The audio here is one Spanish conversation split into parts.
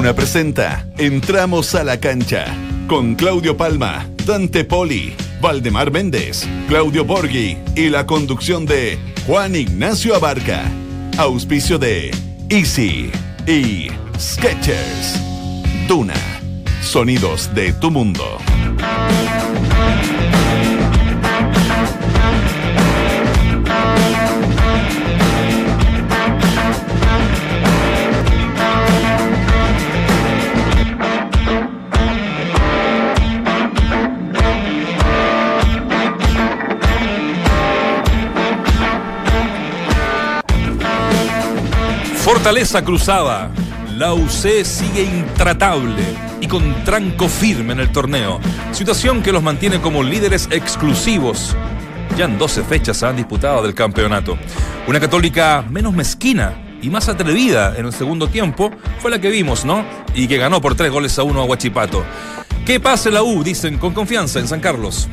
Duna presenta Entramos a la cancha con Claudio Palma, Dante Poli, Valdemar Méndez, Claudio Borghi y la conducción de Juan Ignacio Abarca. Auspicio de Easy y Sketchers. Duna. Sonidos de tu mundo. Fortaleza cruzada. La UC sigue intratable y con tranco firme en el torneo. Situación que los mantiene como líderes exclusivos. Ya en 12 fechas se han disputado del campeonato. Una católica menos mezquina y más atrevida en el segundo tiempo fue la que vimos, ¿no? Y que ganó por tres goles a uno a Huachipato. Que pase la U, dicen con confianza en San Carlos.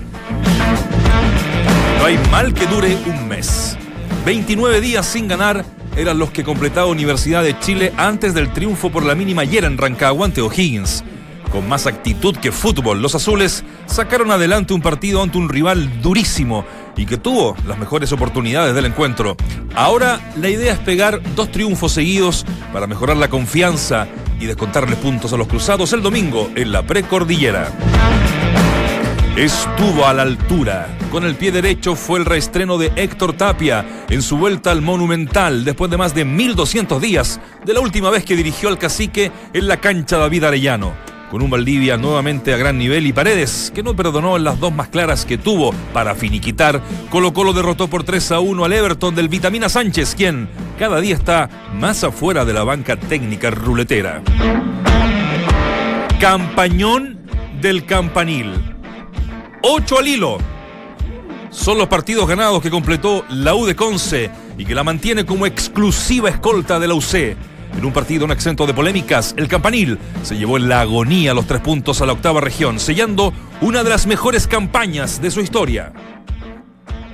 No hay mal que dure un mes. 29 días sin ganar eran los que completaba Universidad de Chile antes del triunfo por la mínima ayer en Rancagua ante O'Higgins. Con más actitud que fútbol, los azules sacaron adelante un partido ante un rival durísimo y que tuvo las mejores oportunidades del encuentro. Ahora la idea es pegar dos triunfos seguidos para mejorar la confianza y descontarle puntos a los cruzados el domingo en la precordillera. Estuvo a la altura. Con el pie derecho fue el reestreno de Héctor Tapia en su vuelta al Monumental después de más de 1200 días de la última vez que dirigió al cacique en la cancha David Arellano. Con un Valdivia nuevamente a gran nivel y Paredes, que no perdonó en las dos más claras que tuvo para finiquitar, Colo Colo derrotó por 3 a 1 al Everton del Vitamina Sánchez, quien cada día está más afuera de la banca técnica ruletera. Campañón del Campanil. 8 al hilo. Son los partidos ganados que completó la U de Conce y que la mantiene como exclusiva escolta de la UC. En un partido no exento de polémicas, el Campanil se llevó en la agonía los tres puntos a la octava región, sellando una de las mejores campañas de su historia.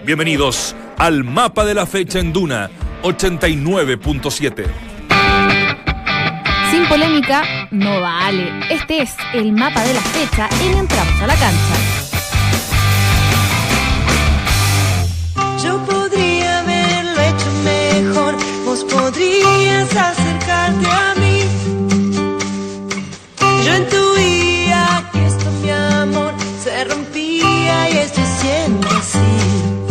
Bienvenidos al mapa de la fecha en Duna 89.7. Sin polémica, no vale. Este es el mapa de la fecha en Entramos a la cancha. Yo podría haberlo hecho mejor, vos podrías acercarte a mí. Yo intuía que esto, mi amor, se rompía y estoy siendo así.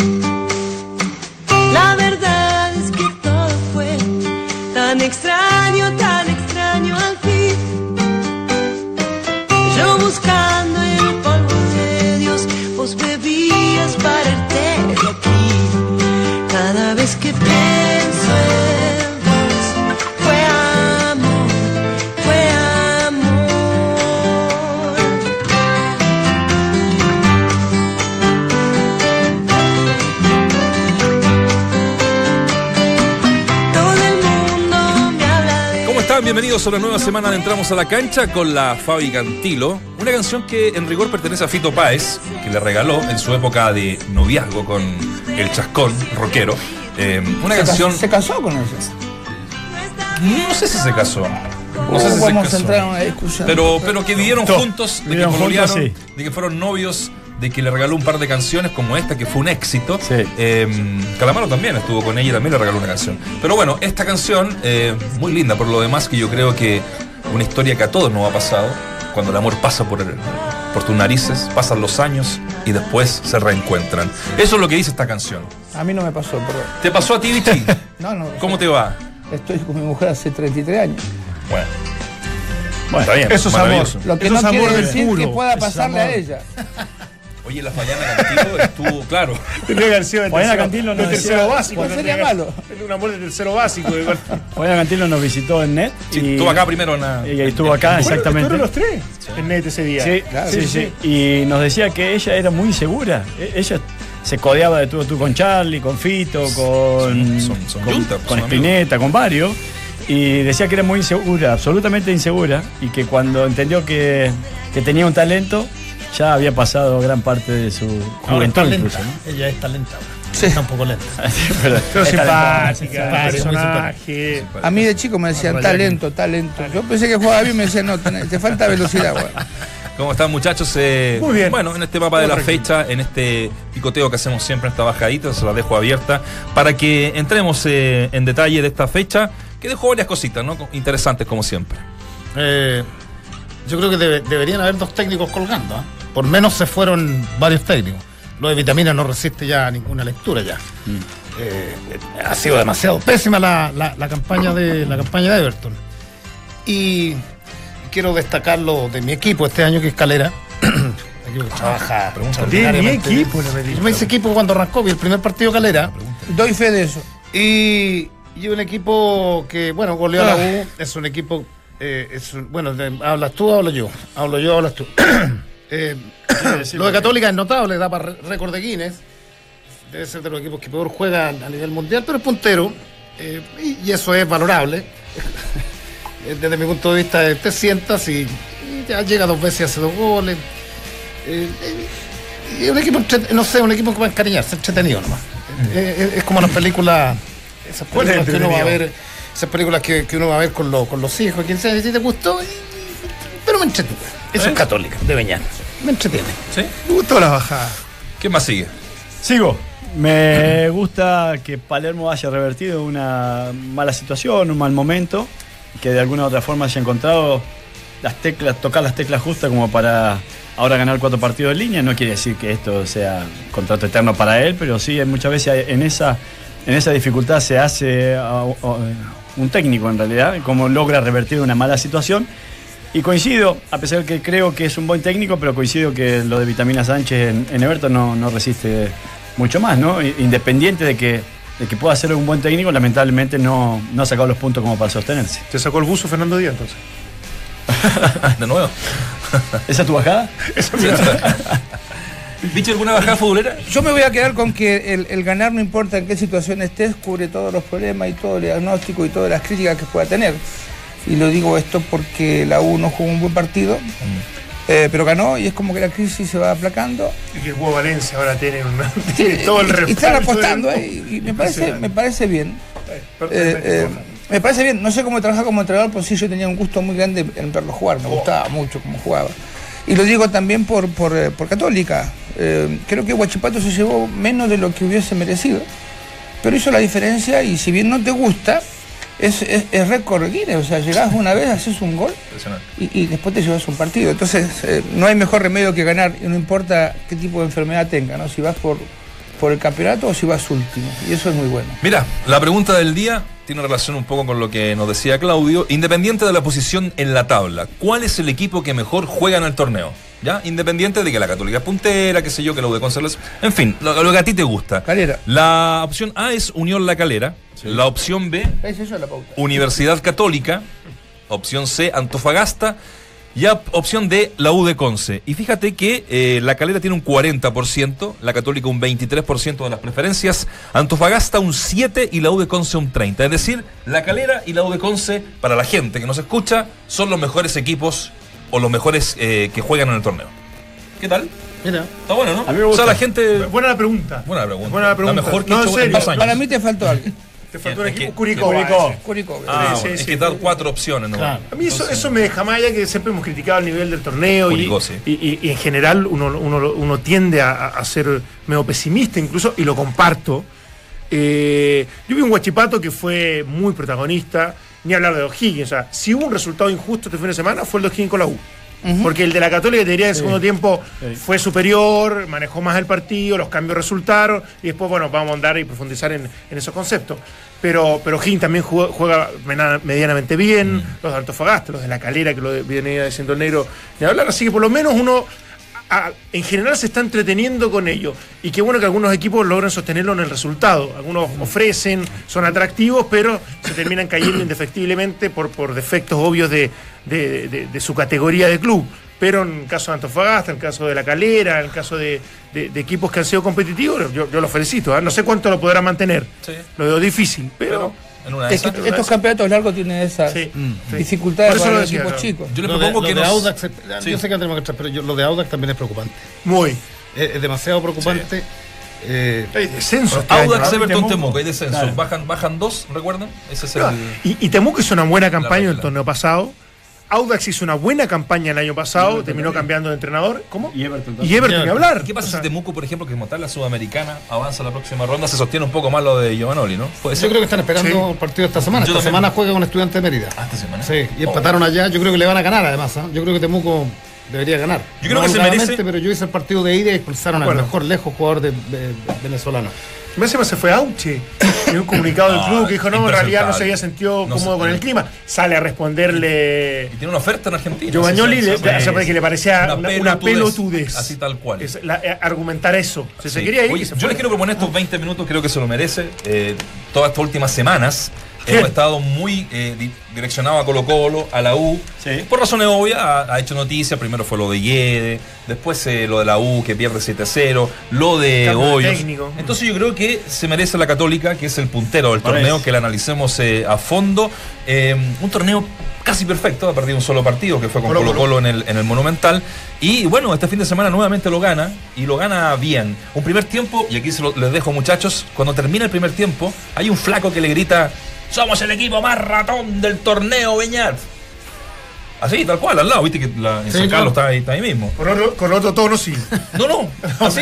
Bienvenidos a una nueva semana de Entramos a la Cancha con la Fabi Cantilo. Una canción que en rigor pertenece a Fito Páez, que le regaló en su época de noviazgo con el chascón rockero. Eh, una Se, canción. casó, se casó con ella. No sé si se casó. No sé si se casó. Pero, pero que vivieron Juntos. de que juntos, sí. de que fueron novios, de que le regaló un par de canciones como esta, que fue un éxito. Sí. Eh, Calamaro también estuvo con ella y también le regaló una canción. Pero bueno, esta canción, eh, muy linda por lo demás, que yo creo que una historia que a todos nos ha pasado, cuando el amor pasa por, el- por tus narices, pasan los años y después se reencuentran. Eso es lo que dice esta canción. A mí no me pasó, perdón. ¿Te pasó a ti, Vichy? No, no. ¿Cómo te va? Estoy con mi mujer hace 33 años. Bueno, Bueno, Está bien, eso es amor. Lo que Eso no es amor quiere del decir puro, que pueda pasarle a ella. Oye, la Fallana Cantilo estuvo, claro. Tenía que haber sido de tercero, Cantilo de tercero decía- básico. ¿Cuál tendría sería malo? Es un amor de tercero básico. igual. Juana Cantilo nos visitó en NET. Sí, y, estuvo acá primero en la- Y estuvo acá, Bueno, exactamente. Estuvieron los tres en net ese día. Sí, sí, sí. Y nos decía que ella era muy insegura. E- Ella se codeaba de tú a tú con Charlie, con Fito, con, son- son con, yuntas, con son Spinetta, con varios. Y decía que era muy insegura, absolutamente insegura. Y que cuando entendió que, que tenía un talento, ya había pasado gran parte de su juventud talenta. incluso. ¿no? Ella es talentada. Sí. Está un poco lenta. Pero Pero es simpática, personaje. A mí de chico me decían talento, talento. Yo pensé que jugaba bien, me decían, no, te falta velocidad, güey. ¿Cómo están muchachos? Eh, Muy bien. Bueno, en este mapa de la fecha, en este picoteo que hacemos siempre en esta bajadita, se la dejo abierta para que entremos eh, en detalle de esta fecha, que dejó varias cositas, ¿no? Interesantes como siempre. Eh, yo creo que debe- deberían haber dos técnicos colgando. ¿Ah? Por menos se fueron varios técnicos. Lo de vitaminas no resiste ya ninguna lectura ya. Eh, ha sido demasiado pésima la, la- la campaña de la campaña de Everton. Y quiero destacar lo de mi equipo este año que es Calera. trabaja De mi equipo. Yo me hice equipo cuando arrancó, vi el primer partido Calera. Doy fe de eso. Y, y un equipo que, bueno, goleó a la U, es un equipo, eh, es un- bueno, de- ¿hablas tú o hablo yo? Hablo yo, hablas tú. Eh, lo de Católica es notable, da para récord de Guinness. Debe ser de los equipos que peor juegan a nivel mundial, pero es puntero. eh, y, y eso es valorable. Eh, Desde mi punto de vista, eh, te sientas y, y ya llega dos veces y hace dos goles. Eh, y un equipo, no sé, un equipo que va a encariñarse, entretenido nomás. Eh, es, es como las películas, esas ¿Cuál es películas que uno va a ver, esas películas que, que uno va a ver con, lo- con los hijos, quien sea, si te gustó, pero me entretuve. Eso es católica, de Beñán. Me entretiene. ¿Sí? Me gustó la bajada. ¿Qué más sigue? Sigo. Me gusta que Palermo haya revertido una mala situación, un mal momento, que de alguna u otra forma haya encontrado las teclas, tocar las teclas justas como para ahora ganar cuatro partidos en línea. No quiere decir que esto sea contrato eterno para él, pero sí, muchas veces en esa, en esa dificultad se hace a- a- un técnico en realidad, cómo logra revertir una mala situación. Y coincido, a pesar de que creo que es un buen técnico, pero coincido que lo de Vitamina Sánchez en, en Everton no, no resiste mucho más, ¿no? Independiente de que, de que pueda ser un buen técnico, lamentablemente no, no ha sacado los puntos como para sostenerse. Te sacó el buzo Fernando Díaz entonces. De nuevo. ¿Esa es tu bajada? ¿Viste alguna bajada futbolera? Yo me voy a quedar con que el, el ganar no importa en qué situación estés, cubre todos los problemas y todo el diagnóstico y todas las críticas que pueda tener. Y lo digo esto porque la U no jugó un buen partido, eh, pero ganó y es como que la crisis se va aplacando. Y que jugó Valencia ahora tiene, una, tiene todo el y respaldo. están apostando ahí y me parece, me parece bien. Eh, eh, me parece bien, no sé cómo trabajar como entrenador, pero sí yo tenía un gusto muy grande en verlo jugar, me gustaba mucho cómo jugaba. Y lo digo también por, por, por Católica. Eh, creo que Guachipato se llevó menos de lo que hubiese merecido, pero hizo la diferencia y si bien no te gusta, es, es, es récord Guinness, o sea, llegás una vez, haces un gol y, y después te llevas un partido. Entonces, eh, no hay mejor remedio que ganar, y no importa qué tipo de enfermedad tenga, ¿no? si vas por, por el campeonato o si vas último, y eso es muy bueno. Mira, la pregunta del día tiene relación un poco con lo que nos decía Claudio. Independiente de la posición en la tabla, ¿cuál es el equipo que mejor juega en el torneo? ¿Ya? Independiente de que la Católica es puntera, qué sé yo, que la U de Concepción. En fin, lo, lo que a ti te gusta. Calera. La opción A es Unión La Calera. La opción B, Es eso la pauta. Universidad Católica. Opción C, Antofagasta. Y op- opción D, la U de Conce. Y fíjate que eh, la Calera tiene un 40%, la Católica un 23% de las preferencias, Antofagasta un 7% y la U de Conce un 30%. Es decir, la Calera y la U de Conce, para la gente que nos escucha, son los mejores equipos o los mejores eh, que juegan en el torneo. ¿Qué tal? Mira. Está bueno, ¿no? A mí me O sea, la gente... Buena la pregunta. Buena pregunta. Buena la pregunta. La mejor que No, he hecho en serio. dos años. Para mí te faltó alguien. Te faltó un equipo Curicó. Curicó. Curicó. Ah, Sí, bueno, sí, es sí. que dar cuatro opciones, ¿no? Claro. A mí eso, eso me deja más allá que siempre hemos criticado el nivel del torneo y, Curicó, sí. y- y- y en general uno, uno, uno tiende a, a ser medio pesimista incluso y lo comparto. Eh, yo vi un Guachipato que fue muy protagonista, ni hablar de O'Higgins. O sea, si hubo un resultado injusto este fin de semana fue el de O'Higgins con la U. Porque el de la Católica, te diría, en el segundo tiempo Sí. fue superior, manejó más el partido, los cambios resultaron, y después, bueno, vamos a andar y profundizar en, en esos conceptos. Pero, pero O'Higgins también juega, medianamente bien, los de Antofagasta, los de la Calera, que lo de- viene diciendo el negro, ni hablar, así que por lo menos uno a- en general se está entreteniendo con ello. Y qué bueno que algunos equipos logran sostenerlo en el resultado. Algunos ofrecen, son atractivos, pero se terminan cayendo indefectiblemente por, por defectos obvios de, de- de- de su categoría de club. Pero en el caso de Antofagasta, en el caso de La Calera, en el caso de equipos que han sido competitivos, yo, yo los felicito. ¿ah? No sé cuánto lo podrá mantener. Sí. Lo veo difícil, pero... En una de Es que esas. estos campeonatos largos tienen esas Sí, sí. dificultades Por eso para lo los decía, equipos ¿no? chicos. Yo le Lo de, propongo lo que de nos... Audax, Sí. yo sé que tenemos que entrar, pero yo- lo de Audax también es preocupante. Muy. Es, es demasiado preocupante. Eh, Hay descenso. este año, Audax, ¿no? Everton, Temuco. Temuco, hay descenso. Claro. Bajan, bajan dos, ¿recuerdan? Ese es el. Y, y Temuco hizo una buena campaña en el torneo pasado. Audax hizo una buena campaña el año pasado, terminó cambiando de entrenador. ¿Cómo? Y Everton Y también. Everton, ni hablar. ¿Qué pasa O sea, si Temuco, por ejemplo, que como tal la Sudamericana avanza a la próxima ronda, se sostiene un poco más lo de Giovanoli, ¿no? Puede yo creo que están esperando Sí. el partido esta semana. Yo esta también. semana juega con Estudiante de Mérida. Ah, esta semana. Sí, y empataron allá. Yo creo que le van a ganar además. ¿ah? Yo creo que Temuco debería ganar. Yo creo que se merece- Pero yo hice el partido de ida y expulsaron al Bueno. mejor lejos jugador de, de- de- venezolano. Me que se fue Auche. En un comunicado del No, club que dijo, no, en realidad no se había sentido No cómodo se- con el clima. Sale a responderle. Y tiene una oferta en Argentina. Giovagnoli Sí, le, porque le parecía Una una, una pelotudez. Así tal cual. Es la- eh, argumentar eso. Si se Sí. quería ir, Oye, que se yo les quiero proponer estos 20 minutos, creo que se lo merece. Eh, todas estas últimas semanas. Hemos estado muy eh, di- direccionados a Colo Colo, a la U. Sí. Por razones obvias, ha, ha hecho noticias. Primero fue lo de Yede, después eh, lo de la U que pierde 7-0, lo de Hoyos. técnico. Entonces yo creo que se merece la Católica, que es el puntero del Parece. torneo, que la analicemos eh, a fondo. Eh, un torneo casi perfecto, ha perdido un solo partido, que fue con Colo Colo Colo. Colo en el, en el Monumental. Y bueno, este fin de semana nuevamente lo gana y lo gana bien. Un primer tiempo, y aquí se lo- les dejo muchachos, cuando termina el primer tiempo, hay un flaco que le grita, somos el equipo más ratón del torneo, Beñat. Así, tal cual, al lado, viste que la, en Sí, San claro. Carlos está ahí, está ahí mismo. Con otro, con otro tono, sí. No, no, así.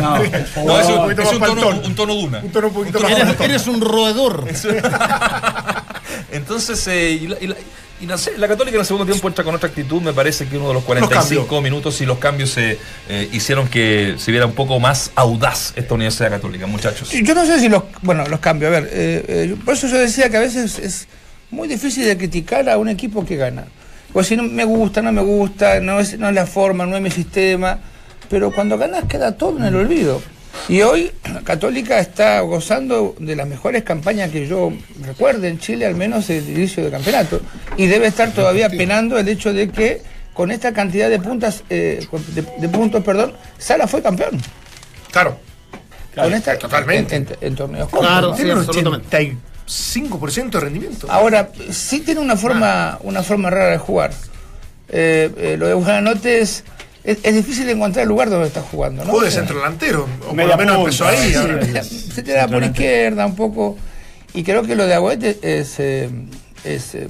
No, No, es un, es tono, un tono duna. Un tono un poquito tono más. Eres, eres un roedor. Entonces, eh, y, la, y la- y no sé, la Católica en el segundo tiempo entra con otra actitud. Me parece que uno de los 45 cambios. minutos y los cambios eh, eh, hicieron que se viera un poco más audaz esta Universidad Católica, muchachos. Yo no sé si los, bueno, los cambios, a ver, eh, eh, por eso yo decía que a veces es muy difícil de criticar a un equipo que gana. Pues si no me gusta, no me gusta, no es, no es la forma, no es mi sistema, pero cuando ganas queda todo en el olvido. Y hoy Católica está gozando de las mejores campañas que yo recuerde en Chile, al menos el inicio del campeonato. Y debe estar todavía penando el hecho de que con esta cantidad de puntas, eh, de, de puntos, perdón, Sala fue campeón. Claro. con esta, totalmente. En, en- en torneos cortos, Claro, ¿no? sí, Tiene un absolutamente. 85% de rendimiento. Ahora, sí tiene una forma, una forma rara de jugar. Eh, eh, lo de Bujananote es, es, es difícil encontrar el lugar donde está jugando, ¿no? Juego O de sea, centro delantero. O por Media lo menos punta, empezó ahí. sí, ahora. sí. se te da por izquierda un poco. Y creo que lo de Agüete es, eh, es eh,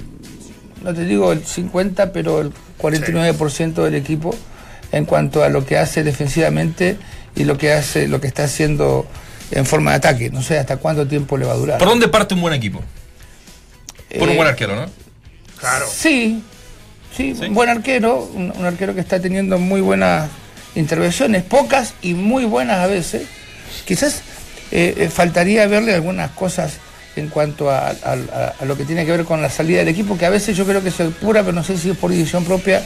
no te digo el 50, pero el 49% del equipo en cuanto a lo que hace defensivamente y lo que hace, lo que está haciendo en forma de ataque. No sé hasta cuánto tiempo le va a durar. ¿Por dónde parte un buen equipo? Por un Eh, buen arquero, ¿no? Claro. Sí, sí, ¿Sí? un buen arquero, un, un arquero que está teniendo muy buenas intervenciones, pocas y muy buenas a veces. Quizás eh, eh, faltaría verle algunas cosas en cuanto a, a- a- a lo que tiene que ver con la salida del equipo, que a veces yo creo que se pura, pero no sé si es por decisión propia eh,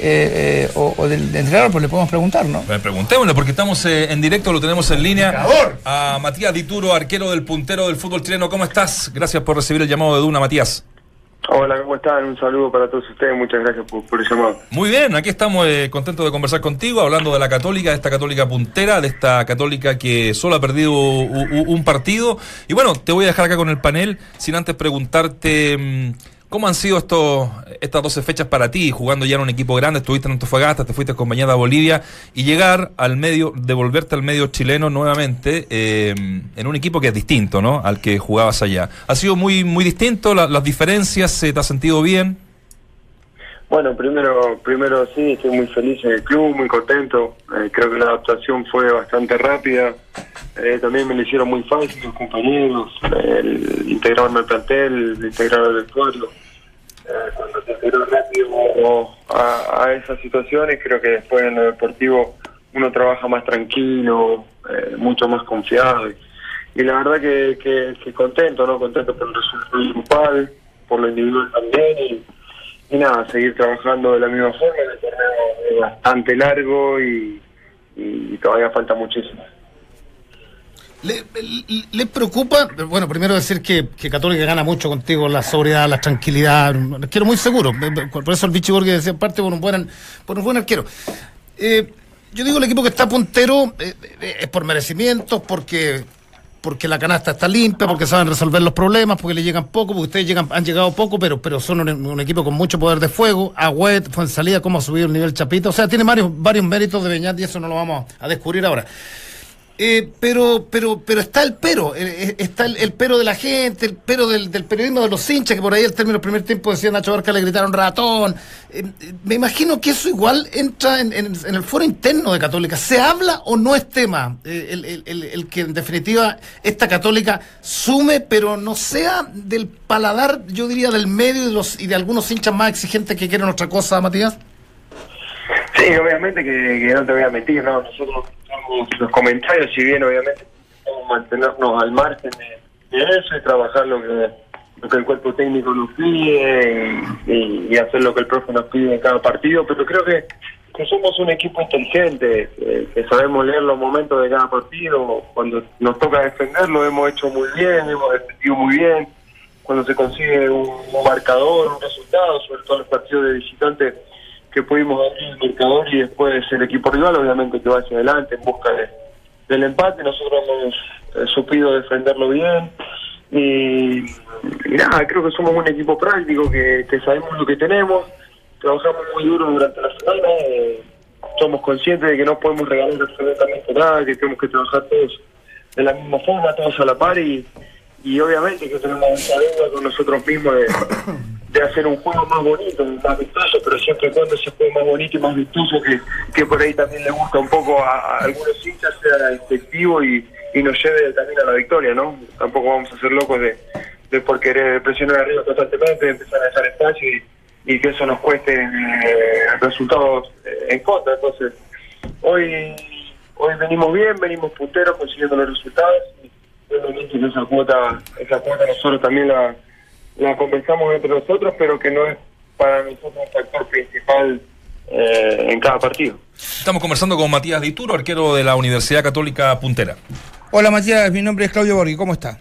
eh, o, o del, del entrenador, pues le podemos preguntar, ¿no? Eh, Preguntémosle, porque estamos en directo, lo tenemos en línea. A Matías Dituro, arquero del puntero del fútbol chileno. ¿Cómo estás? Gracias por recibir el llamado de Duna, Matías. Hola, ¿cómo están? Un saludo para todos ustedes, muchas gracias por, el llamado. Muy bien, aquí estamos eh, contentos de conversar contigo, hablando de la católica, de esta católica puntera, de esta católica que solo ha perdido un partido. Y bueno, te voy a dejar acá con el panel, sin antes preguntarte mm, cómo han sido estos, estas 12 fechas para ti, jugando ya en un equipo grande, estuviste en Antofagasta, te fuiste acompañada a Bolivia, y llegar al medio, devolverte al medio chileno nuevamente, eh, en un equipo que es distinto, ¿no? Al que jugabas allá. ¿Ha sido muy, muy distinto? ¿La- ¿Las diferencias? ¿Te has sentido bien? Bueno, primero, primero sí, estoy muy feliz en el club, muy contento. Eh, creo que la adaptación fue bastante rápida. Eh, también me lo hicieron muy fácil los compañeros, el integrarme al plantel, el integrarme al vestuario. Eh, cuando te integras rápido a, esas situaciones, creo que después en lo deportivo uno trabaja más tranquilo, eh, mucho más confiado. Y, y la verdad que, que, que contento, ¿no? Contento por el resultado grupal, por lo individual también. Y, y nada, seguir trabajando de la misma forma. El torneo es bastante largo y, todavía falta muchísimo. ¿Le, le- le preocupa? Bueno, primero decir que, que Católica gana mucho contigo, la sobriedad, la tranquilidad. Un arquero muy seguro. Por eso el Vichy Borghi decía, parte por un buen, por un buen arquero. Eh, yo digo el equipo que está puntero eh, eh, es por merecimientos, porque porque la canasta está limpia, porque saben resolver los problemas, porque le llegan poco, porque ustedes llegan, han llegado poco, pero, pero son un, equipo con mucho poder de fuego. Agüet, fue en salida, cómo ha subido el nivel Chapita. O sea, tiene varios, varios méritos de Beñat y eso no lo vamos a descubrir ahora. Eh, pero, pero, pero está el pero, eh, eh, está el, pero de la gente, el pero del, del periodismo de los hinchas, que por ahí el término primer tiempo decía Nacho Barca le gritaron ratón. Eh, me imagino que eso igual entra en, el foro interno de Católica. ¿Se habla o no es tema? El- el que en definitiva esta Católica sume, pero no sea del paladar, yo diría, del medio y de, los, y de algunos hinchas más exigentes que quieren otra cosa, Matías. Sí, obviamente que, no te voy a mentir, ¿no? Nosotros los comentarios, si bien obviamente que mantenernos al margen de, eso y trabajar lo que, el cuerpo técnico nos pide y, hacer lo que el profe nos pide en cada partido, pero creo que, somos un equipo inteligente, que, que sabemos leer los momentos de cada partido, cuando nos toca defender lo hemos hecho muy bien, hemos defendido muy bien, cuando se consigue un, un marcador, un resultado, sobre todo en los partidos de visitantes, que pudimos abrir el marcador y después el equipo rival obviamente que va hacia adelante en busca de, del empate. Nosotros hemos eh, supido defenderlo bien y, nada, creo que somos un equipo práctico, que, que sabemos lo que tenemos, trabajamos muy duro durante la semana, eh, somos conscientes de que no podemos regalar absolutamente nada, que tenemos que trabajar todos de la misma forma, todos a la par y, y obviamente que tenemos esa deuda con nosotros mismos de, de hacer un juego más bonito, más vistoso, pero siempre y cuando ese juego más bonito y más vistoso que, que por ahí también le gusta un poco a, algunos hinchas sea efectivo y, y nos lleve también a la victoria, ¿no? Tampoco vamos a ser locos de, de por querer presionar arriba constantemente, de empezar a dejar espacio y, y que eso nos cueste eh, resultados eh, en contra. Entonces, hoy hoy venimos bien, venimos punteros consiguiendo los resultados y obviamente esa cuota, esa cuota nosotros también la, la compensamos entre nosotros, pero que no es para nosotros un factor principal eh, en cada partido. Estamos conversando con Matías Dituro, arquero de la Universidad Católica Puntera. Hola Matías, mi nombre es Claudio Borghi, ¿cómo está?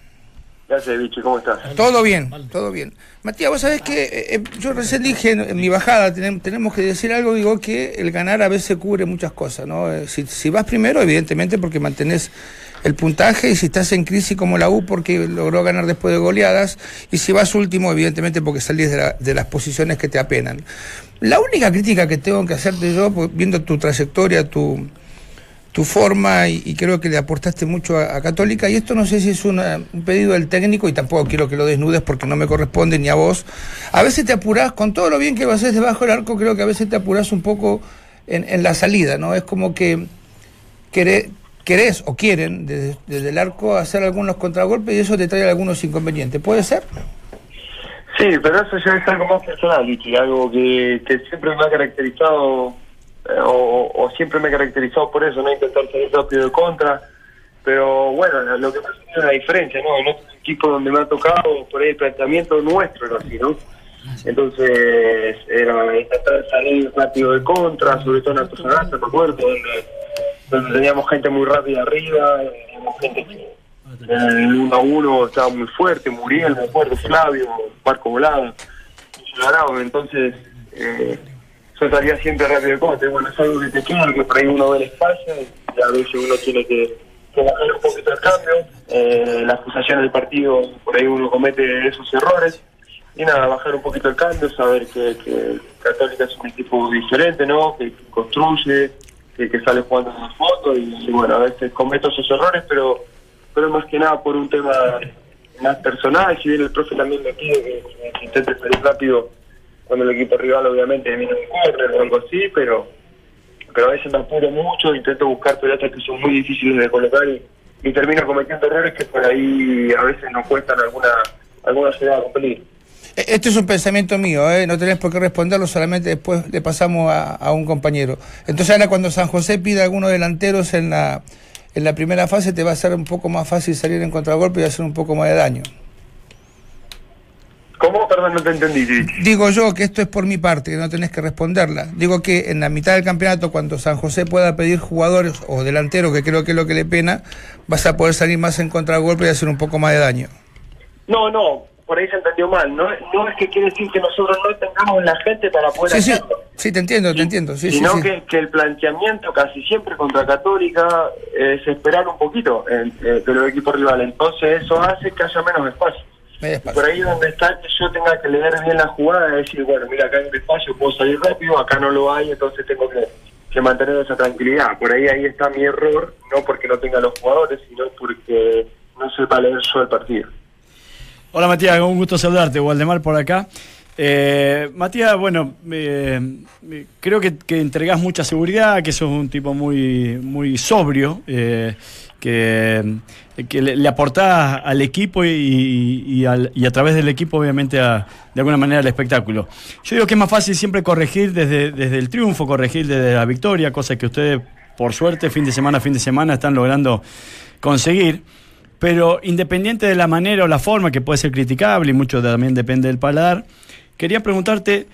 Gracias, Vichy, ¿cómo estás? Todo bien, todo bien. Matías, vos sabés que eh, eh, yo recién dije en, mi bajada, tenem- tenemos que decir algo, digo que el ganar a veces cubre muchas cosas, ¿no? Eh, si, si vas primero, evidentemente porque mantenés el puntaje, y si estás en crisis como la U porque logró ganar después de goleadas, y si vas último, evidentemente porque salís de, la- de las posiciones que te apenan. La única crítica que tengo que hacerte yo, pues, viendo tu trayectoria, tu, tu forma y, y creo que le aportaste mucho a, Católica y esto no sé si es una- un pedido del técnico y tampoco quiero que lo desnudes porque no me corresponde ni a vos. A veces te apurás, con todo lo bien que lo haces debajo del arco, creo que a veces te apurás un poco en, la salida, ¿no? Es como que queré- querés o quieren desde, desde el arco hacer algunos contragolpes y eso te trae algunos inconvenientes. ¿Puede ser? Sí, pero eso ya es algo más personal, Vichy, algo que, que siempre me ha caracterizado, o, o siempre me he caracterizado por eso, no intentar salir rápido de contra. Pero bueno, lo que pasa es una diferencia, ¿no? En otro equipo donde me ha tocado, por ahí el planteamiento nuestro era así, ¿no? Entonces, era intentar salir rápido de contra, sobre todo en Antofagasta, me acuerdo, donde, donde teníamos gente muy rápida arriba, eh, teníamos gente que el 1 a 1 estaba muy fuerte, Muriel, me acuerdo, Flavio, Marco Volado, entonces eh, yo salía siempre rápido de y bueno, es algo que te queda, que por ahí uno ve el espacio y a veces uno tiene que, bajar un poquito el cambio, eh, la acusación del partido, por ahí uno comete esos errores, y nada, bajar un poquito el cambio, saber que, que Católica es un equipo diferente, ¿no? Que, construye, que, sale jugando en fondo y, y bueno, a veces cometo esos errores, pero pero más que nada por un tema más personal, si bien el profe también me pide que, que intente salir rápido cuando el equipo rival obviamente viene un corner o algo así, pero pero a veces me apuro mucho, intento buscar pelotas que son muy difíciles de colocar y, termino cometiendo errores que por ahí a veces nos cuestan alguna alguna llegada con peligro. E- Este es un pensamiento mío, ¿eh? no tenés por qué responderlo, solamente después le pasamos a, a un compañero. Entonces ahora cuando San José pide algunos delanteros en la, en la primera fase te va a ser un poco más fácil salir en contragolpe y hacer un poco más de daño. ¿Cómo? Perdón, no te entendí. Digo yo que esto es por mi parte, que no tenés que responderla. Digo que en la mitad del campeonato, cuando San José pueda pedir jugadores o delanteros, que creo que es lo que le pena, vas a poder salir más en contragolpe y hacer un poco más de daño. No, no, por ahí se entendió mal. No, no es que quiere decir que nosotros no tengamos la gente para poder Sí, sí, hacerlo. sí, te entiendo, te entiendo. Sí, sí, sino sí. Que, que el planteamiento casi siempre contra Católica es esperar un poquito en- eh, de los equipos rivales. Entonces eso hace que haya menos espacio. Por ahí donde está que yo tenga que leer bien la jugada, decir, bueno, mira, acá hay un espacio, puedo salir rápido, acá no lo hay, entonces tengo que, que mantener esa tranquilidad. Por ahí ahí está mi error, no porque no tenga los jugadores, sino porque no sepa leer yo el partido. Hola Matías, un gusto saludarte, Waldemar por acá. Eh, Matías, bueno, eh, eh, creo que, que entregás mucha seguridad, que sos un tipo muy, muy sobrio, eh, que, le, le aportás al equipo y, a través del equipo, obviamente, a- de alguna manera al espectáculo. Yo digo que es más fácil siempre corregir desde, desde el triunfo, corregir desde la victoria, cosa que ustedes, por suerte, fin de semana fin de semana, están logrando conseguir. Pero independiente de la manera o la forma, que puede ser criticable y mucho también depende del paladar, quería preguntarte,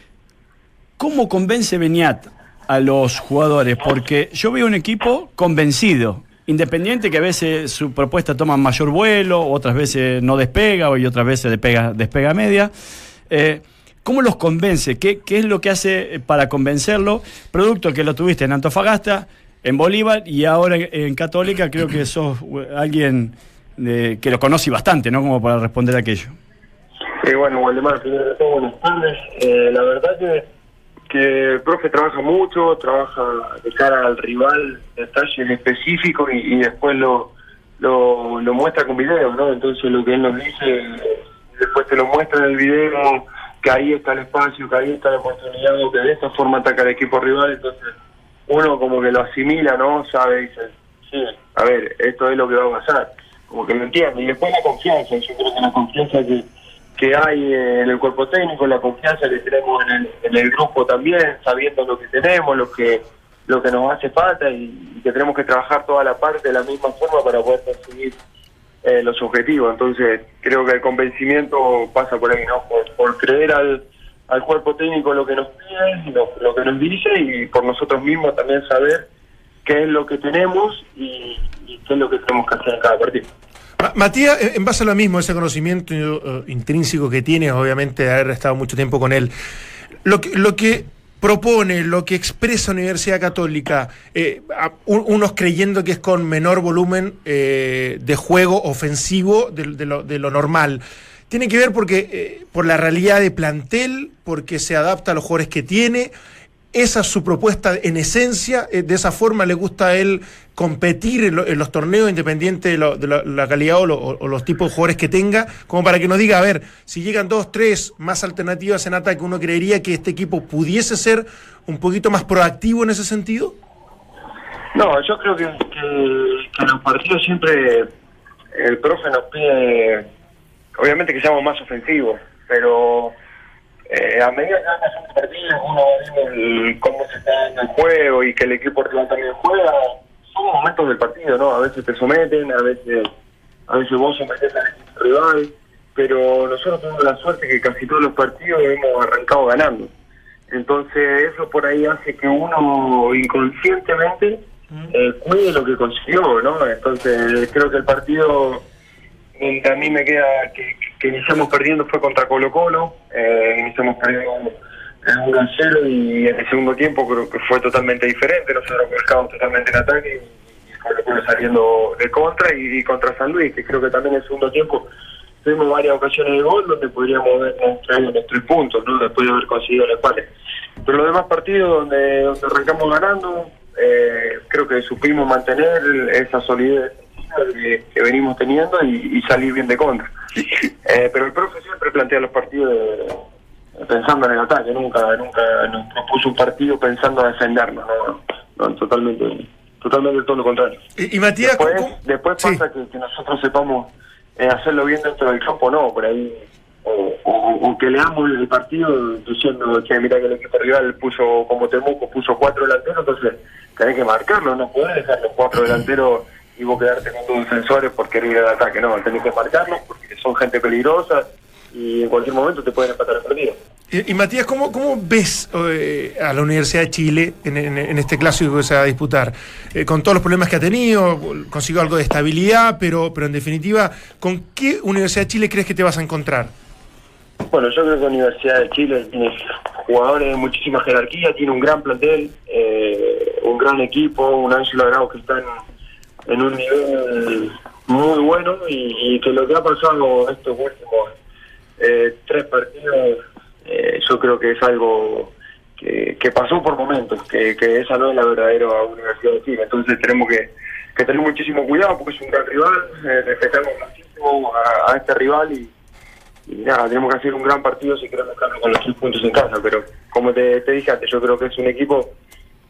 ¿cómo convence Beñat a los jugadores? Porque yo veo un equipo convencido, independiente que a veces su propuesta toma mayor vuelo, otras veces no despega y otras veces despega, despega media. Eh, ¿Cómo los convence? ¿Qué, ¿Qué es lo que hace eh, para convencerlo? Producto que lo tuviste en Antofagasta, en Bolívar y ahora en, Católica, creo que sos eh, alguien eh, que lo conoce bastante, ¿no? Como para responder aquello. Sí, bueno, Waldemar, primero de todo, buenas tardes. Eh, la verdad que, que el profe trabaja mucho, trabaja de cara al rival, detalles específicos y, después lo, lo, lo muestra con video, ¿no? Entonces lo que él nos dice, después te lo muestra en el video, que ahí está el espacio, que ahí está la oportunidad, que de esta forma ataca el equipo rival, entonces uno como que lo asimila, ¿no? Sabe, dice, sí, a ver, esto es lo que va a pasar, como que lo entiende. Y después la confianza, yo creo que la confianza que, que hay en el cuerpo técnico, la confianza que tenemos en el, en el grupo también, sabiendo lo que tenemos, lo que lo que nos hace falta y, que tenemos que trabajar toda la parte de la misma forma para poder conseguir eh, los objetivos. Entonces, creo que el convencimiento pasa por ahí, ¿no? Por, por creer al, al cuerpo técnico lo que nos pide, lo, lo que nos dice y por nosotros mismos también saber qué es lo que tenemos y qué es lo que tenemos que hacer en cada partido. Ma- Matías, en base a lo mismo, ese conocimiento eh, intrínseco que tienes, obviamente, de haber estado mucho tiempo con él, lo que, propone, lo que expresa Universidad Católica, eh, unos creyendo que es con menor volumen eh, de juego ofensivo de, lo, normal. Tiene que ver porque por la realidad de plantel, porque se adapta a los jugadores que tiene. Esa es su propuesta en esencia. eh, de esa forma le gusta a él competir en, lo- en los torneos, independiente de, lo- de la, calidad o, lo- o los tipos de jugadores que tenga, como para que nos diga, a ver, si llegan dos, tres más alternativas en ataque, uno creería que este equipo pudiese ser un poquito más proactivo en ese sentido. No, yo creo que, que, que los partidos siempre el profe nos pide, obviamente que seamos más ofensivos, pero eh, a medida que van pasando partidos, uno va viendo el- cómo se está dando el juego y que el equipo rival también juega. Son momentos del partido, ¿no? A veces te someten, a veces a veces vos sometés al equipo rival, pero nosotros tenemos la suerte que casi todos los partidos hemos arrancado ganando. Entonces eso por ahí hace que uno inconscientemente eh, cuide lo que consiguió, ¿no? Entonces creo que el partido donde a mí me queda que, que iniciamos perdiendo fue contra Colo Colo, eh, iniciamos perdiendo en 1 a 0 y en el segundo tiempo creo que fue totalmente diferente, nosotros volcamos totalmente en ataque y, Colo Colo saliendo de contra y, y contra San Luis, que creo que también en el segundo tiempo tuvimos varias ocasiones de gol donde podríamos haber traído los tres puntos, ¿no? Después de haber conseguido el empate. Pero los demás partidos donde, donde arrancamos ganando, eh, creo que supimos mantener esa solidez que, que venimos teniendo y, y salir bien de contra. Eh, pero el profe siempre plantea los partidos de- pensando en el ataque, nunca nunca nos propuso un partido pensando en defendernos, no, no, totalmente, totalmente todo lo contrario. Y, y Matías, Después, ¿cómo- después Sí. pasa que, que nosotros sepamos eh, hacerlo bien dentro del campo, no, por ahí. O, o- o que leamos el partido diciendo que mira que el equipo rival puso como Temuco, puso cuatro delanteros, entonces tenés que marcarlo, no podés dejar los cuatro delanteros y vos quedarte con tus defensores por querer ir al ataque, no, tenés que marcarlos porque son gente peligrosa y en cualquier momento te pueden empatar el partido. Y, y Matías, ¿cómo, cómo ves eh, a la Universidad de Chile en, en- en este clásico que se va a disputar? Eh, con todos los problemas que ha tenido, consiguió algo de estabilidad, pero, pero en definitiva, ¿con qué Universidad de Chile crees que te vas a encontrar? Bueno, yo creo que la Universidad de Chile tiene jugadores de muchísima jerarquía, tiene un gran plantel, eh, un gran equipo, un Ángelo Grau que está en, en un nivel muy bueno y, y que lo que ha pasado estos últimos eh, tres partidos, eh, yo creo que es algo que que, pasó por momentos, que, que esa no es la verdadera Universidad de Chile. Entonces tenemos que, tener muchísimo cuidado porque es un gran rival, eh, respetamos muchísimo a, este rival y, y nada, tenemos que hacer un gran partido si queremos quedarnos con los tres puntos en casa. Pero como te, te dije antes, yo creo que es un equipo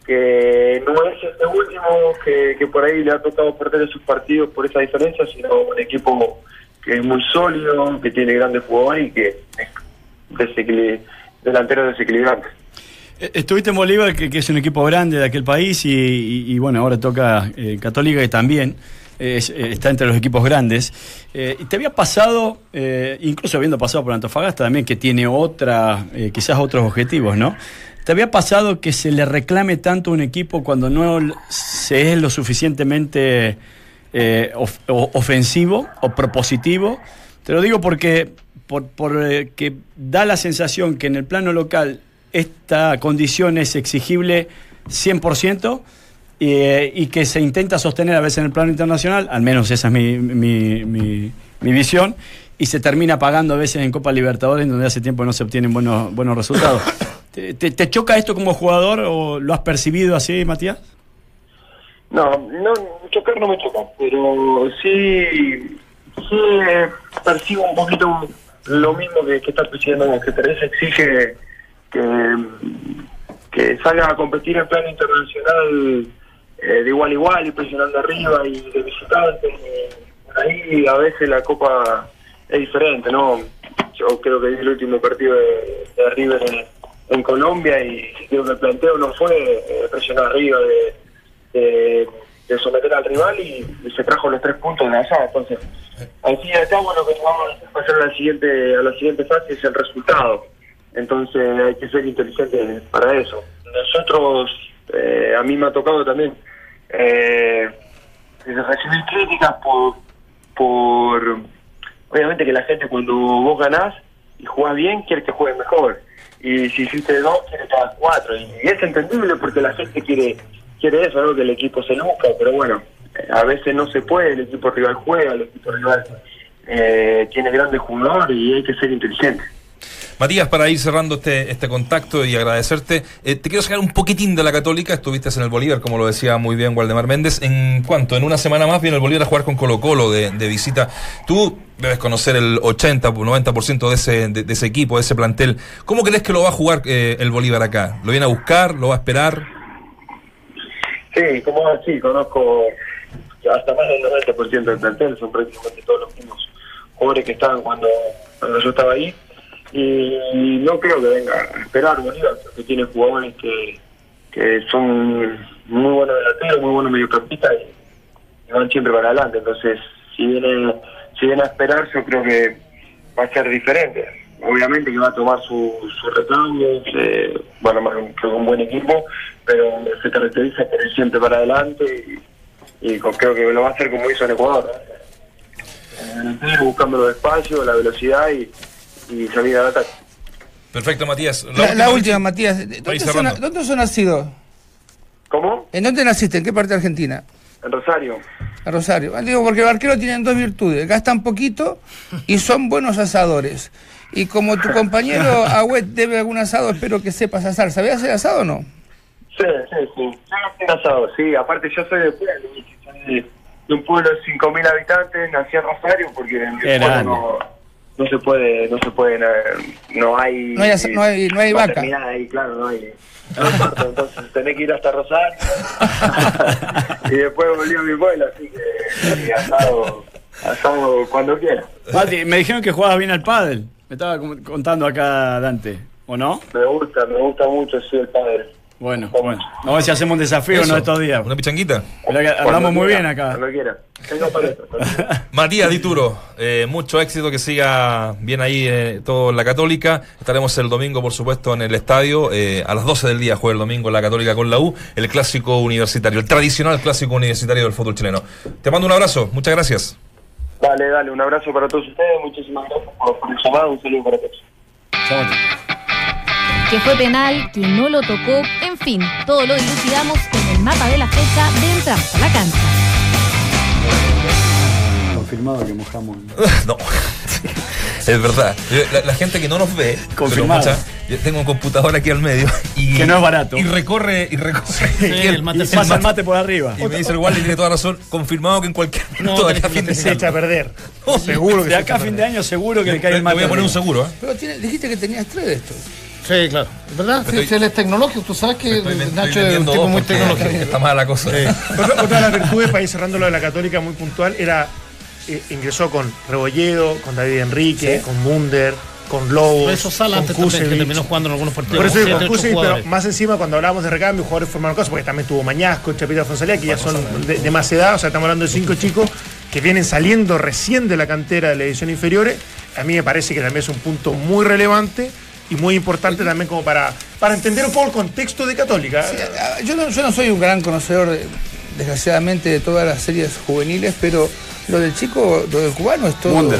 que no es este último que, que por ahí le ha tocado perder esos partidos por esa diferencia, sino un equipo que es muy sólido, que tiene grandes jugadores y que es delantero desequilibrante. Eh, Estuviste en Bolívar, que, es un equipo grande de aquel país, y, bueno, ahora toca eh, Católica, que también eh, está entre los equipos grandes. Eh, ¿Y te había pasado, eh, incluso habiendo pasado por Antofagasta también, que tiene otra, quizás otros objetivos, ¿no? ¿Te había pasado que se le reclame tanto a un equipo cuando no se es lo suficientemente eh, ofensivo o propositivo? Te lo digo porque por, eh, da la sensación que en el plano local esta condición es exigible 100% eh, y que se intenta sostener a veces en el plano internacional, al menos esa es mi, mi- mi- mi visión, y se termina pagando a veces en Copa Libertadores, donde hace tiempo no se obtienen buenos, buenos resultados. ¿Te, te- te choca esto como jugador o lo has percibido así, Matías? No, no, chocar no me choca, pero sí, sí eh, percibo un poquito lo mismo que, que estás diciendo que Teresa exige que, que salga a competir en plano internacional eh, de igual a igual y presionando arriba y de visitante. y ahí a veces la Copa es diferente, ¿no? Yo creo que vi el último partido de, River en, Colombia y creo que el planteo no fue eh, presionar arriba de, someter al rival y, y se trajo los tres puntos de allá. Entonces, al fin y al cabo lo que vamos a pasar a la siguiente, a la siguiente fase es el resultado. Entonces hay que ser inteligente para eso. Nosotros, eh, a mí me ha tocado también eh, recibir críticas por, por, obviamente que la gente cuando vos ganás y jugás bien quiere que juegues mejor. Y si hiciste dos, quiere que hagas cuatro. Y, es entendible porque la gente quiere quiere eso, ¿no? Que el equipo se luzca, pero bueno, a veces no se puede, el equipo rival juega, el equipo rival eh, tiene grandes jugadores y hay que ser inteligente. Matías, para ir cerrando este, este contacto y agradecerte, eh, te quiero sacar un poquitín de la Católica. Estuviste en el Bolívar, como lo decía muy bien Waldemar Méndez. ¿En cuánto? En una semana más viene el Bolívar a jugar con Colo Colo de, de visita. Tú debes conocer el 80 o 90% de ese, de, ese equipo, de ese plantel. ¿Cómo crees que lo va a jugar eh, el Bolívar acá? ¿Lo viene a buscar? ¿Lo va a esperar? Sí, como sí, conozco hasta más del 90% del plantel, son prácticamente todos los mismos jugadores que estaban cuando, cuando yo estaba ahí. Y no creo que venga a esperar Bolívar, porque tiene jugadores que, que son muy buenos delanteros, muy buenos mediocampistas y, van siempre para adelante. Entonces, si viene, si viene a esperar, yo creo que va a ser diferente. Obviamente que va a tomar su, su recambio, eh, bueno, creo que un buen equipo, pero se caracteriza por ir siempre para adelante y, y creo que lo va a hacer como hizo en Ecuador. Eh, buscando los espacios, la velocidad y, y salir al ataque. Perfecto, Matías. La, la última, Matías. ¿Dónde cerrando. ¿Dónde sos nacido? ¿Cómo? ¿En dónde naciste? ¿En qué parte de Argentina? En Rosario. A Rosario. Ah, Digo, porque los arqueros tienen dos virtudes. Gastan poquito y son buenos asadores. Y como tu compañero Agüet debe algún asado, espero que sepas asar. ¿Sabías hacer asado o no? Sí, sí, sí. Yo nací en Asado, sí. Aparte yo soy de pueblo, de, un pueblo de 5.000 habitantes, nací en Rosario porque en mi pueblo no, no se puede, no se puede, no hay... No hay no hay- no hay vaca. ahí, claro, no hay... no entonces tenés que ir hasta Rosario y después volví a mi pueblo, así que sí, asado, asado cuando quiera. Mati, me dijeron que jugabas bien al pádel. Me estaba contando acá Dante, ¿o no? Me gusta, me gusta mucho, soy el padre. Bueno, bueno. Vamos a ver si hacemos un desafío Eso, uno estos días. Una pichanguita. Andamos muy bien acá. Cuando quiera. Tengo para eso. Matías Dituro, eh, mucho éxito, que siga bien ahí eh, todo en la Católica. Estaremos el domingo, por supuesto, en el estadio. eh, a las 12 del día juega el domingo la Católica con la U, el clásico universitario, el tradicional clásico universitario del fútbol chileno. Te mando un abrazo, muchas gracias. Dale, dale, un abrazo para todos ustedes, muchísimas gracias por, por el llamado, un saludo para todos. Chao. Que fue penal, que no lo tocó, en fin, todo lo dilucidamos en el mapa de la fecha de Entramos a la cancha. Confirmado que mojamos. no, es verdad. La, la gente que no nos ve, pero Confirmado. escucha, Yo tengo un computador aquí al medio. Y, Que no es barato. Y recorre, y recorre. Sí, y el mate- Y pasa el mate por arriba. Y me dice el Wally, tiene toda razón. Confirmado que en cualquier minuto de acá fin de Se echa a perder. Oh, Seguro que De acá a fin de año seguro que le cae el te mate. voy a poner un seguro, ¿eh? Pero tiene- dijiste que tenías tres de estos. Sí, claro. ¿Verdad? Sí, sí, él es tecnológico. Tú sabes que Estoy, estoy Nacho es un tipo muy tecnológico. Está mala la cosa. Otra, otra de las virtudes, para ir cerrando lo de la Católica muy puntual, era eh, ingresó con Rebolledo, con David Enrique, con Munder, con Lobos, Por eso Sala con antes también, que Kusevich. terminó jugando en algunos partidos. Por eso digo, con Kusevich, pero más encima cuando hablábamos de recambio, jugadores formaron cosas, porque también tuvo Mañasco, Chapita Fonsalía, que ya son de, de más edad, o sea, estamos hablando de cinco chicos que vienen saliendo recién de la cantera de la edición inferiores. A mí me parece que también es un punto muy relevante y muy importante también como para, para entender un poco el contexto de Católica. Ah, Yo no, yo no soy un gran conocedor, de- desgraciadamente, de todas las series juveniles, pero lo del chico, lo del cubano es todo. Wonder.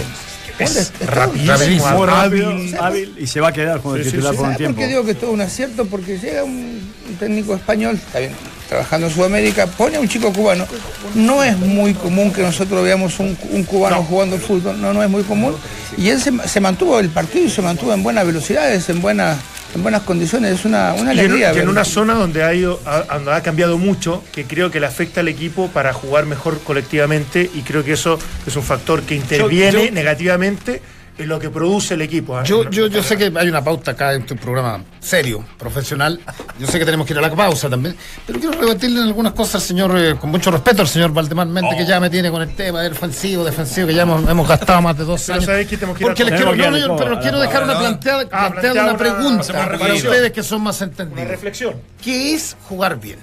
Es rapidísimo, hábil. hábil y se va a quedar con el Sí, titular sí. por un ¿Sabes por tiempo. qué digo que es todo un acierto? Porque llega un, un técnico español, está bien, trabajando en Sudamérica, pone a un chico cubano. No es muy común que nosotros veamos un, un cubano jugando fútbol, no, no es muy común. Y él se, se mantuvo el partido y se mantuvo en buenas velocidades, en buenas, en buenas condiciones. Es una, una Y en, alegría. y en una zona donde ha, ido, ha, donde ha cambiado mucho, que creo que le afecta al equipo para jugar mejor colectivamente y creo que eso es un factor que interviene yo- negativamente en lo que produce el equipo. ¿eh? Yo, yo, yo sé que hay una pauta acá en tu programa serio, profesional. Yo sé que tenemos que ir a la pausa también. Pero quiero rebatirle en algunas cosas al señor, eh, con mucho respeto al señor Valdemar Mente, que ya me tiene con el tema del ofensivo, defensivo, que ya hemos, hemos gastado más de dos años. sabéis que tenemos que ir a Porque les quiero, no, no, pero quiero dejar una pausa. planteada, Ah, planteada una una- pregunta una para reflexión. ustedes que son más Una entendidos. reflexión. ¿Qué es jugar bien?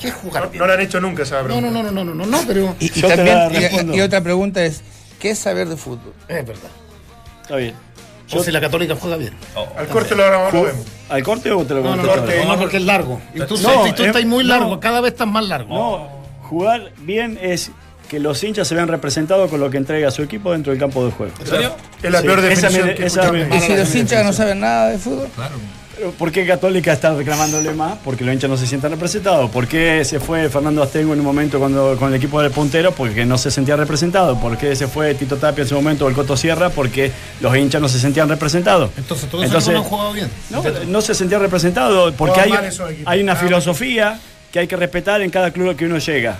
¿Qué es jugar No, bien? no lo han hecho nunca esa No, pregunta. no, no, no, no, no, no, pero Y, también- y otra pregunta es, ¿qué es saber de fútbol? es verdad. Está bien. O si la Católica juega bien. Al corte lo, lo vemos. ¿Al corte o te lo No, no, contesto no, porque es largo. Y tú, No, y tú es- estás muy no. largo, cada vez estás más largo. No, jugar bien es que los hinchas se vean representados con lo que entrega su equipo dentro del campo de juego. ¿En serio? Es la Sí, peor definición que esa me- Y si los hinchas no saben nada de fútbol, Pero ¿Por qué Católica está reclamándole más? Porque los hinchas no se sientan representados. ¿Por qué se fue Fernando Astengo en un momento cuando con el equipo del puntero? Porque no se sentía representado. ¿Por qué se fue Tito Tapia en su momento o el Coto Sierra? Porque los hinchas no se sentían representados. Entonces, todos esos Entonces, no han jugado bien. No, no se sentía representado porque hay, hay una Ah, filosofía que hay que respetar en cada club que uno llega.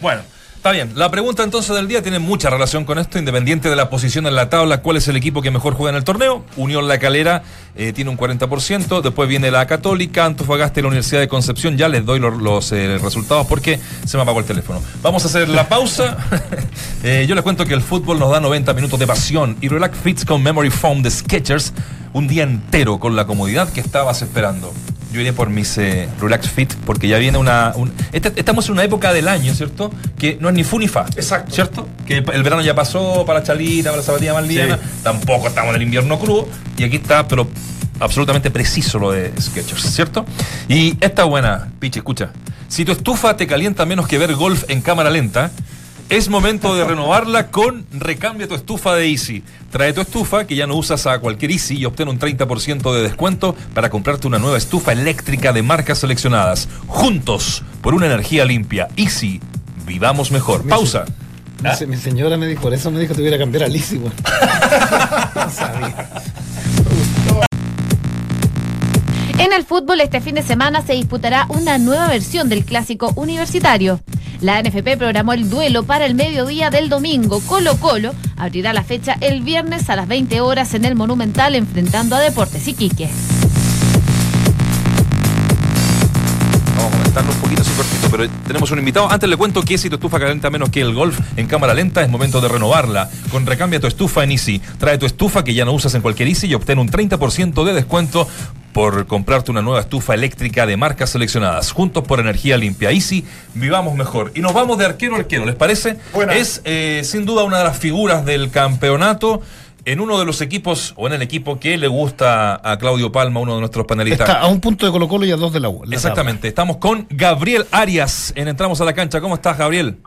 Bueno, está bien. La pregunta entonces del día tiene mucha relación con esto, independiente de la posición en la tabla, cuál es el equipo que mejor juega en el torneo. Unión La Calera eh, tiene un 40%, después viene la Católica, Antofagasta y la Universidad de Concepción. Ya les doy los, los, eh, resultados porque se me apagó el teléfono. Vamos a hacer la pausa. Eh, yo les cuento que el fútbol nos da 90 minutos de pasión y Relax Fits con Memory Foam de Sketchers un día entero con la comodidad que estabas esperando. Yo iré por mis eh, Relax Fit porque ya viene una. un- esta- estamos en una época del año, ¿cierto? Que no es ni fu ni fa. Exacto. ¿Cierto? Que el verano ya pasó para la chalita, para la zapatilla más liviana. Tampoco estamos en el invierno crudo. Y aquí está, pero absolutamente preciso lo de Sketchers, ¿cierto? Y esta buena, Piche, escucha. Si tu estufa te calienta menos que ver golf en cámara lenta, es momento de renovarla con Recambia tu estufa de Easy. Trae tu estufa que ya no usas a cualquier Easy y obtén un 30% de descuento para comprarte una nueva estufa eléctrica de marcas seleccionadas. Juntos, por una energía limpia. Easy, vivamos mejor. Pausa. Mi, se- mi señora me dijo, por eso me dijo que te hubiera cambiar a Lizzy, güey. no sabía. En el fútbol este fin de semana se disputará una nueva versión del clásico universitario. La NFP programó el duelo para el mediodía del domingo. Colo Colo abrirá la fecha el viernes a las 20 horas en el Monumental enfrentando a Deportes Iquique. Comentarlo un poquito así cortito, pero tenemos un invitado. Antes le cuento que si tu estufa calienta menos que el golf en cámara lenta, es momento de renovarla. Con Recambia tu estufa en Easy. Trae tu estufa que ya no usas en cualquier Easy y obtén un 30% de descuento por comprarte una nueva estufa eléctrica de marcas seleccionadas. Juntos por energía limpia. Easy, vivamos mejor. Y nos vamos de arquero a arquero, ¿les parece? Es eh, sin duda una de las figuras del campeonato. En uno de los equipos, o en el equipo que le gusta a Claudio Palma, uno de nuestros panelistas. Está a un punto de Colo Colo y a dos de la U. la Exactamente, estamos con Gabriel Arias en Entramos a la Cancha. ¿Cómo estás, Gabriel?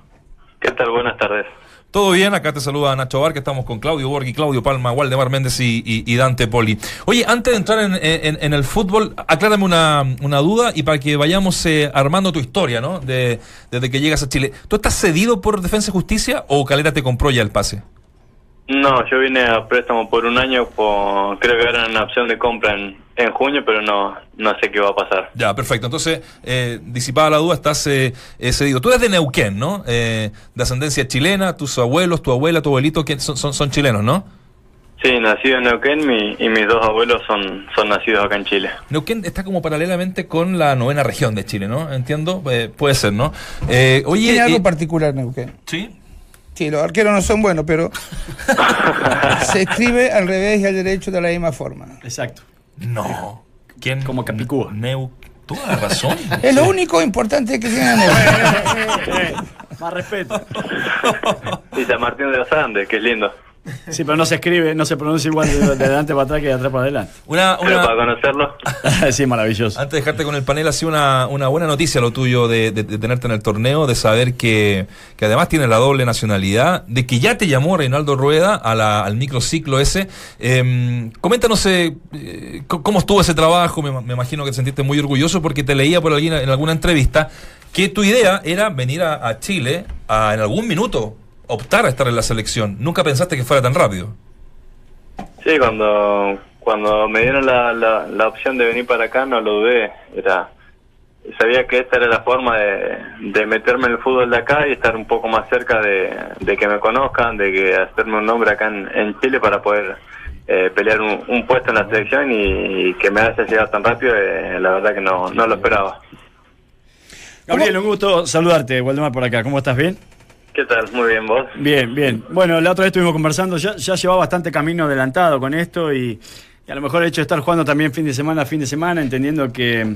¿Qué tal? Buenas tardes. Todo bien, acá te saluda Nacho Bar, que estamos con Claudio Borghi, Claudio Palma, Waldemar Méndez y, y- y Dante Poli. Oye, antes de entrar en, en- en el fútbol, aclárame una, una duda y para que vayamos eh, armando tu historia, ¿no? De, desde que llegas a Chile. ¿Tú estás cedido por Defensa y Justicia o Calera te compró ya el pase? No, yo vine a préstamo por un año, por, creo que era una opción de compra en, en junio, pero no, no sé qué va a pasar. Ya, perfecto. Entonces, eh, disipada la duda, estás eh, eh, cedido. Tú eres de Neuquén, ¿no? Eh, de ascendencia chilena, tus abuelos, tu abuela, tu abuelito, que son, son, son chilenos, ¿no? Sí, nacido en Neuquén mi- y mis dos abuelos son, son nacidos acá en Chile. Neuquén está como paralelamente con la novena región de Chile, ¿no? Entiendo, Eh, puede ser, ¿no? Eh, oye, Tiene algo eh, particular Neuquén. ¿sí? Sí, los arqueros no son buenos, pero se escribe al revés y al derecho de la misma forma. Exacto. No. ¿Quién? Como Capicúa. Neu. Toda razón. Es lo único importante que tiene. Más respeto. Y San Martín de los Andes, que es lindo. Sí, pero no se escribe, no se pronuncia igual de, de adelante para atrás que de atrás para adelante. Una, Pero para conocerlo, sí, maravilloso. Antes de dejarte con el panel, ha sido una, una buena noticia lo tuyo de, de- de tenerte en el torneo, de saber que, que además tienes la doble nacionalidad, de que ya te llamó Reinaldo Rueda a la- al microciclo ese. Eh, coméntanos eh, eh, cómo estuvo ese trabajo, me, me imagino que te sentiste muy orgulloso porque te leía por alguna, en alguna entrevista que tu idea era venir a, a Chile a en algún minuto optar a estar en la selección. Nunca pensaste que fuera tan rápido. sí, cuando, cuando me dieron la, la, la opción de venir para acá, no lo dudé. Era, sabía que esta era la forma de, de meterme en el fútbol de acá y estar un poco más cerca de, de que me conozcan, de que hacerme un nombre acá en, en Chile para poder eh, pelear un, un puesto en la selección y, que me haya llegado tan rápido, eh, la verdad que no, no lo esperaba. Gabriel, un gusto saludarte, Waldemar, por acá. ¿Cómo estás? ¿Bien? ¿Qué tal? Muy bien, vos. Bien, bien. Bueno, la otra vez estuvimos conversando, ya, ya llevaba bastante camino adelantado con esto y, a lo mejor el hecho de estar jugando también fin de semana fin de semana, entendiendo que,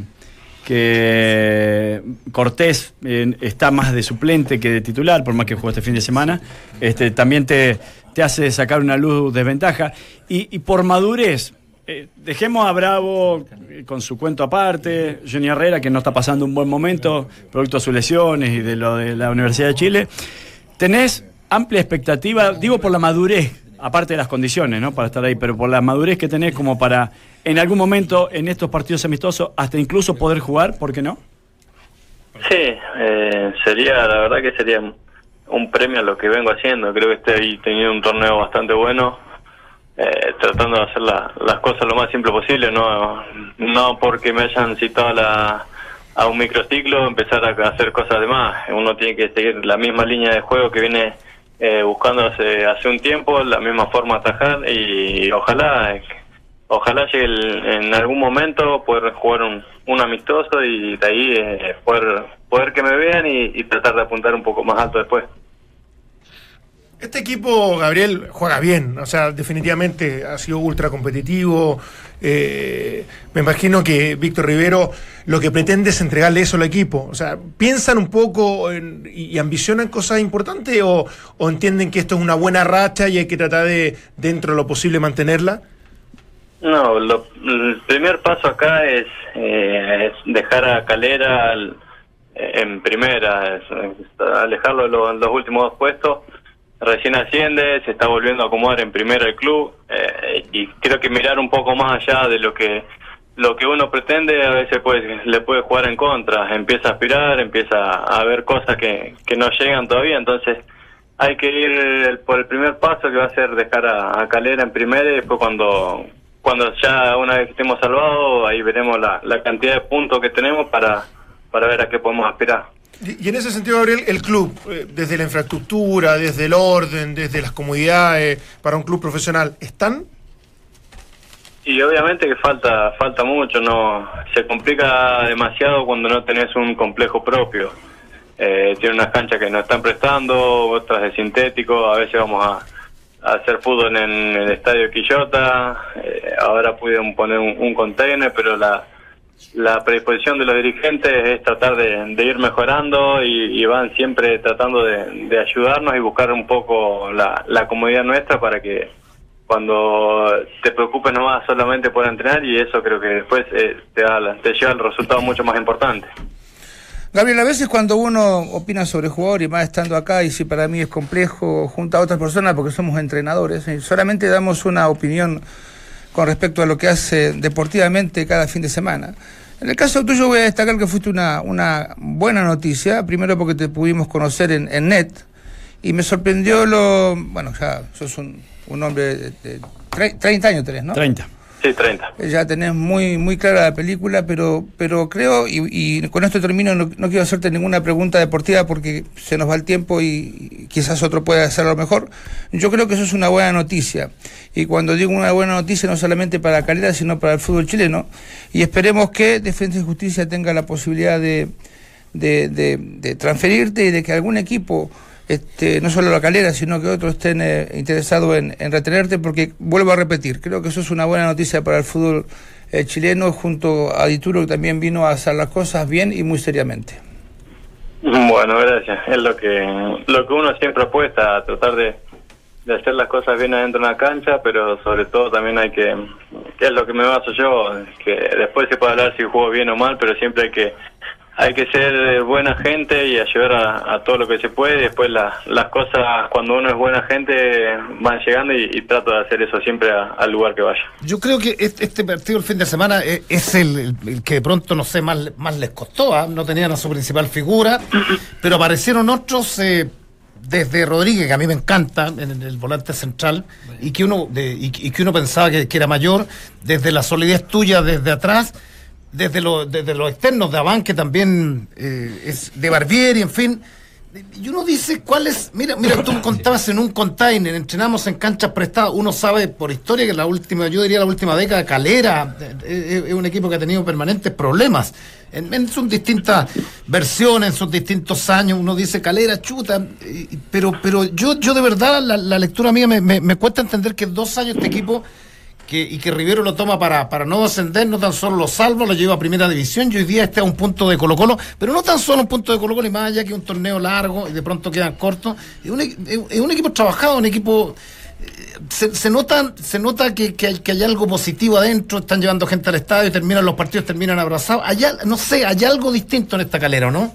que Cortés eh, está más de suplente que de titular, por más que jugó este fin de semana, este, también te, te hace sacar una luz desventaja. Y, y por madurez, eh, dejemos a Bravo eh, con su cuento aparte, Johnny Herrera, que no está pasando un buen momento, producto de sus lesiones y de lo de la Universidad de Chile. Tenés amplia expectativa, digo por la madurez, aparte de las condiciones, ¿no? Para estar ahí, pero por la madurez que tenés como para en algún momento en estos partidos amistosos hasta incluso poder jugar, ¿por qué no? Sí, eh, sería, la verdad que sería un premio a lo que vengo haciendo. Creo que estoy teniendo un torneo bastante bueno, eh, tratando de hacer la- las cosas lo más simple posible, no, no porque me hayan citado a, la, a un microciclo empezar a hacer cosas de más. Uno tiene que seguir la misma línea de juego que viene eh, buscando hace, un tiempo, la misma forma de atajar y ojalá ojalá llegue el- en algún momento poder jugar un, un amistoso y de ahí eh, poder poder que me vean y tratar de apuntar un poco más alto después. Este equipo, Gabriel, juega bien, o sea, definitivamente ha sido ultra competitivo. eh, me imagino que Víctor Rivero lo que pretende es entregarle eso al equipo. O sea, ¿piensan un poco en- y, ambicionan cosas importantes o, o entienden que esto es una buena racha y hay que tratar de, dentro de lo posible, mantenerla? No, lo- el primer paso acá es, eh, dejar a Calera al- en primera, alejarlo de lo- los últimos dos puestos. Recién asciende, se está volviendo a acomodar en primera el club eh, y creo que mirar un poco más allá de lo que lo que uno pretende a veces puede, le puede jugar en contra. Empieza a aspirar, empieza a ver cosas que, que no llegan todavía, entonces hay que ir por el primer paso que va a ser dejar a, a Calera en primera y después cuando cuando ya una vez que estemos salvados ahí veremos la, la cantidad de puntos que tenemos para, para ver a qué podemos aspirar. Y, en ese sentido, Gabriel, el club, eh, desde la infraestructura, desde el orden, desde las comodidades, para un club profesional, ¿están? Y obviamente que falta falta mucho, no se complica demasiado cuando no tenés un complejo propio. Eh, tiene unas canchas que nos están prestando, otras de sintético, a veces vamos a, a hacer fútbol en el estadio Quillota, eh, ahora pudieron poner un, un container, pero la, la predisposición de los dirigentes es tratar de, ir mejorando y, van siempre tratando de, ayudarnos y buscar un poco la, comodidad nuestra para que cuando te preocupes nomás solamente por entrenar y eso creo que después eh, te, da, te lleva al resultado mucho más importante. Gabriel, a veces cuando uno opina sobre jugador y más estando acá, y si para mí es complejo, junto a otras personas porque somos entrenadores, y solamente damos una opinión con respecto a lo que hace deportivamente cada fin de semana. En el caso tuyo voy a destacar que fuiste una, buena noticia, primero porque te pudimos conocer en, en net, y me sorprendió lo, bueno, ya sos un un hombre de, de tre- 30 años tenés, ¿no? 30. Sí, 30. Ya tenés muy muy clara la película, pero pero creo, y, y con esto termino, no, no quiero hacerte ninguna pregunta deportiva porque se nos va el tiempo y, quizás otro pueda hacerlo mejor. Yo creo que eso es una buena noticia. Y cuando digo una buena noticia, no solamente para Calera, sino para el fútbol chileno. Y esperemos que Defensa y Justicia tenga la posibilidad de, de- de transferirte y de que algún equipo, este, no solo la calera, sino que otros estén eh, interesados en, en retenerte, porque vuelvo a repetir, creo que eso es una buena noticia para el fútbol eh, chileno, junto a Dituro, que también vino a hacer las cosas bien y muy seriamente. Bueno, gracias. Es lo que lo que uno siempre apuesta, a tratar de, de hacer las cosas bien adentro de una cancha, pero sobre todo también hay que, que es lo que me baso yo, que después se puede hablar si juego bien o mal, pero siempre hay que hay que ser eh, buena gente y ayudar a, a todo lo que se puede. Después la- las cosas, cuando uno es buena gente, van llegando y, y trato de hacer eso siempre a- al lugar que vaya. Yo creo que este, este partido el fin de semana eh, es el, que de pronto, no sé, más, les costó. ¿ah? No tenían a su principal figura, pero aparecieron otros eh, desde Rodríguez, que a mí me encanta, en el, volante central, y que uno, de- y que uno pensaba que, que era mayor, desde la solidez tuya desde atrás, desde, lo, desde los externos de Aván, que también eh, es de Barbieri, en fin. Y uno dice, ¿cuál es? Mira, mira, tú contabas en un container, entrenamos en canchas prestadas. Uno sabe por historia que la última, yo diría la última década, Calera eh, eh, es un equipo que ha tenido permanentes problemas. En, en sus distintas versiones, en sus distintos años, uno dice Calera, chuta. Pero, pero yo, yo de verdad, la, la lectura mía me, me, me cuesta entender que dos años este equipo que, y que Rivero lo toma para, para no descender, no tan solo lo salva, lo lleva a primera división y hoy día está a un punto de Colo Colo, pero no tan solo un punto de Colo Colo y más allá que un torneo largo y de pronto quedan cortos. Es un, equipo trabajado, un equipo... eh, Se, nota, se nota que, que, hay, hay algo positivo adentro, están llevando gente al estadio, terminan los partidos, terminan abrazados. Allá, no sé, hay algo distinto en esta calera, ¿o ¿no?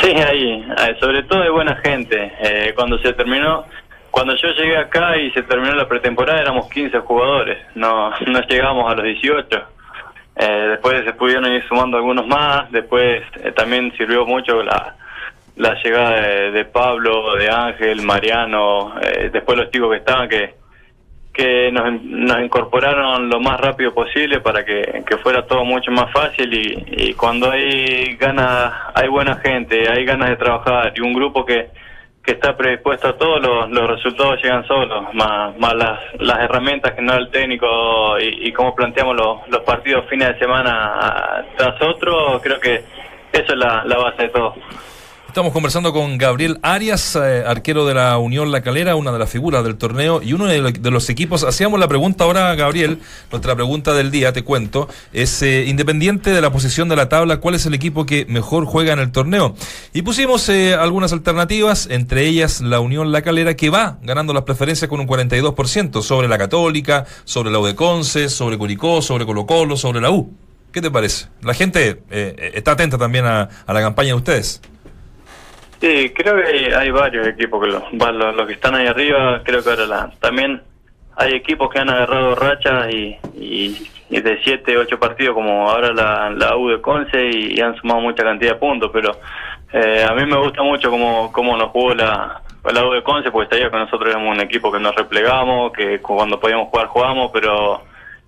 Sí, ahí, sobre todo de buena gente. Eh, cuando se terminó, cuando yo llegué acá y se terminó la pretemporada éramos 15 jugadores, no, no llegamos a los 18. Eh, después se pudieron ir sumando algunos más, después eh, también sirvió mucho la, llegada de, Pablo, de Ángel, Mariano, eh, después los chicos que estaban que que nos, nos incorporaron lo más rápido posible para que, que fuera todo mucho más fácil y cuando hay ganas, hay buena gente, hay ganas de trabajar y un grupo que, que está predispuesto a todo, los, los resultados llegan solos, más, más las, las herramientas que nos da el técnico y, y cómo planteamos los, los partidos fines de semana tras otro, creo que eso es la, la base de todo. Estamos conversando con Gabriel Arias, eh, arquero de la Unión La Calera, una de las figuras del torneo y uno de, lo- de los equipos. Hacíamos la pregunta ahora, Gabriel, nuestra pregunta del día, te cuento, es eh, independiente de la posición de la tabla, ¿cuál es el equipo que mejor juega en el torneo? Y pusimos eh, algunas alternativas, entre ellas la Unión La Calera, que va ganando las preferencias con un 42% sobre la Católica, sobre la Udeconce, sobre Curicó, sobre Colo Colo, sobre la U. ¿Qué te parece? La gente está atenta también a la campaña de ustedes. Sí, creo que hay, varios equipos que los, los, los que están ahí arriba, creo que ahora la, también hay equipos que han agarrado rachas y, y, de 7, 8 partidos como ahora la, la U de Conce y, han sumado mucha cantidad de puntos, pero eh, a mí me gusta mucho cómo, cómo nos jugó la, la U de Conce, porque sabía que nosotros éramos un equipo que nos replegamos, que cuando podíamos jugar jugamos, pero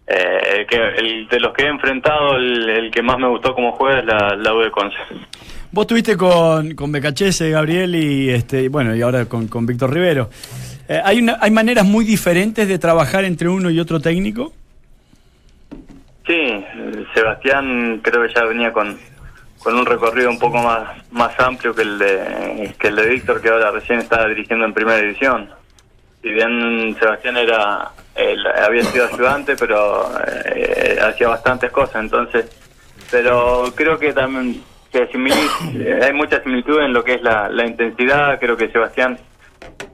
eh, que el, de los que he enfrentado, el, el que más me gustó cómo juega es la, la U de Conce. Vos estuviste con, con Becachese, Gabriel, y este, bueno, y ahora con, con Víctor Rivero. Eh, ¿hay, una, ¿Hay maneras muy diferentes de trabajar entre uno y otro técnico? Sí, Sebastián creo que ya venía con, con un recorrido un poco más más amplio que el de que el de Víctor que ahora recién está dirigiendo en primera división. Si bien Sebastián era él había sido ayudante, pero eh, hacía bastantes cosas, entonces, pero creo que también simili- eh, hay mucha similitud en lo que es la, intensidad. Creo que Sebastián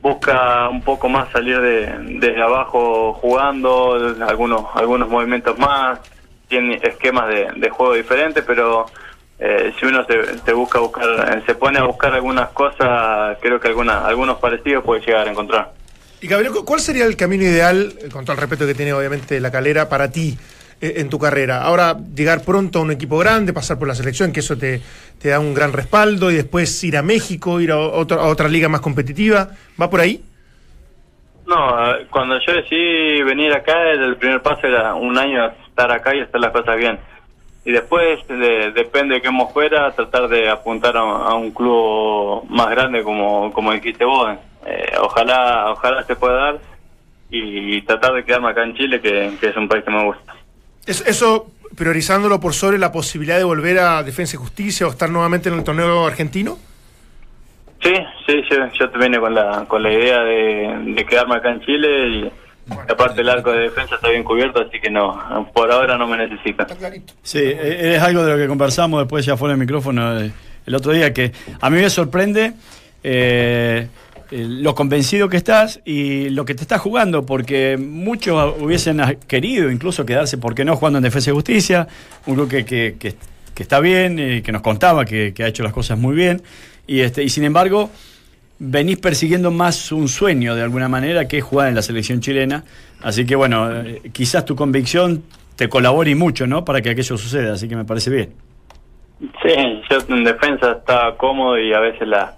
busca un poco más salir de, desde abajo jugando, algunos algunos movimientos más, tiene esquemas de, juego diferentes, pero eh, si uno se, se busca buscar, eh, se pone a buscar algunas cosas, creo que alguna, algunos parecidos puede llegar a encontrar. Y Gabriel, ¿cu- ¿cuál sería el camino ideal, con todo el respeto que tiene obviamente la calera, para ti en tu carrera? Ahora, llegar pronto a un equipo grande, pasar por la selección, que eso te, te da un gran respaldo, y después ir a México, ir a, otro- a otra liga más competitiva. ¿Va por ahí? No, eh, cuando yo decidí venir acá, el primer paso era un año estar acá y hacer las cosas bien. Y después, de- depende de cómo fuera, tratar de apuntar a, a un club más grande como, como dijiste vos. Eh, ojalá ojalá se pueda dar y, tratar de quedarme acá en Chile, que, que es un país que me gusta. Es- eso priorizándolo por sobre la posibilidad de volver a Defensa y Justicia o estar nuevamente en el torneo argentino. Sí, sí, yo, yo vine con la, con la idea de, de quedarme acá en Chile y aparte el arco de defensa está bien cubierto, así que no, por ahora no me necesitan. Sí, eh, es algo de lo que conversamos después ya fuera del micrófono eh, el otro día, que a mí me sorprende eh, eh, lo convencido que estás y lo que te estás jugando, porque muchos hubiesen querido incluso quedarse, ¿por qué no?, jugando en Defensa y Justicia, un club que, que- está bien, y que nos contaba que, ha hecho las cosas muy bien, y, este, y sin embargo venís persiguiendo más un sueño de alguna manera que es jugar en la selección chilena. Así que bueno, eh, quizás tu convicción te colabore mucho, ¿no? Para que aquello suceda, así que me parece bien. Sí, yo en defensa estaba cómodo y a veces la,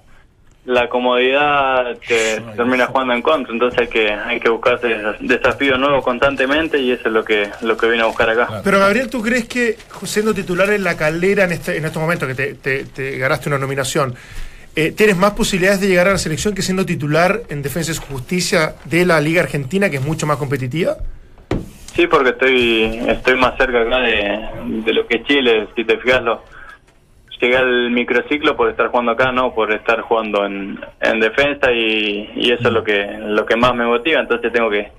la comodidad te termina jugando en contra, entonces hay que hay que buscarse des- desafíos nuevos constantemente y eso es lo que lo que vine a buscar acá. Pero Gabriel, ¿tú crees que siendo titular en la calera en, este, en estos momentos que te, te- te ganaste una nominación, eh, tienes más posibilidades de llegar a la selección que siendo titular en Defensa y Justicia de la Liga Argentina, que es mucho más competitiva? Sí, porque estoy estoy más cerca acá de, de lo que es Chile, si te fijas lo llegué al microciclo por estar jugando acá, no por estar jugando en, en defensa y, y eso es lo que lo que más me motiva, entonces tengo que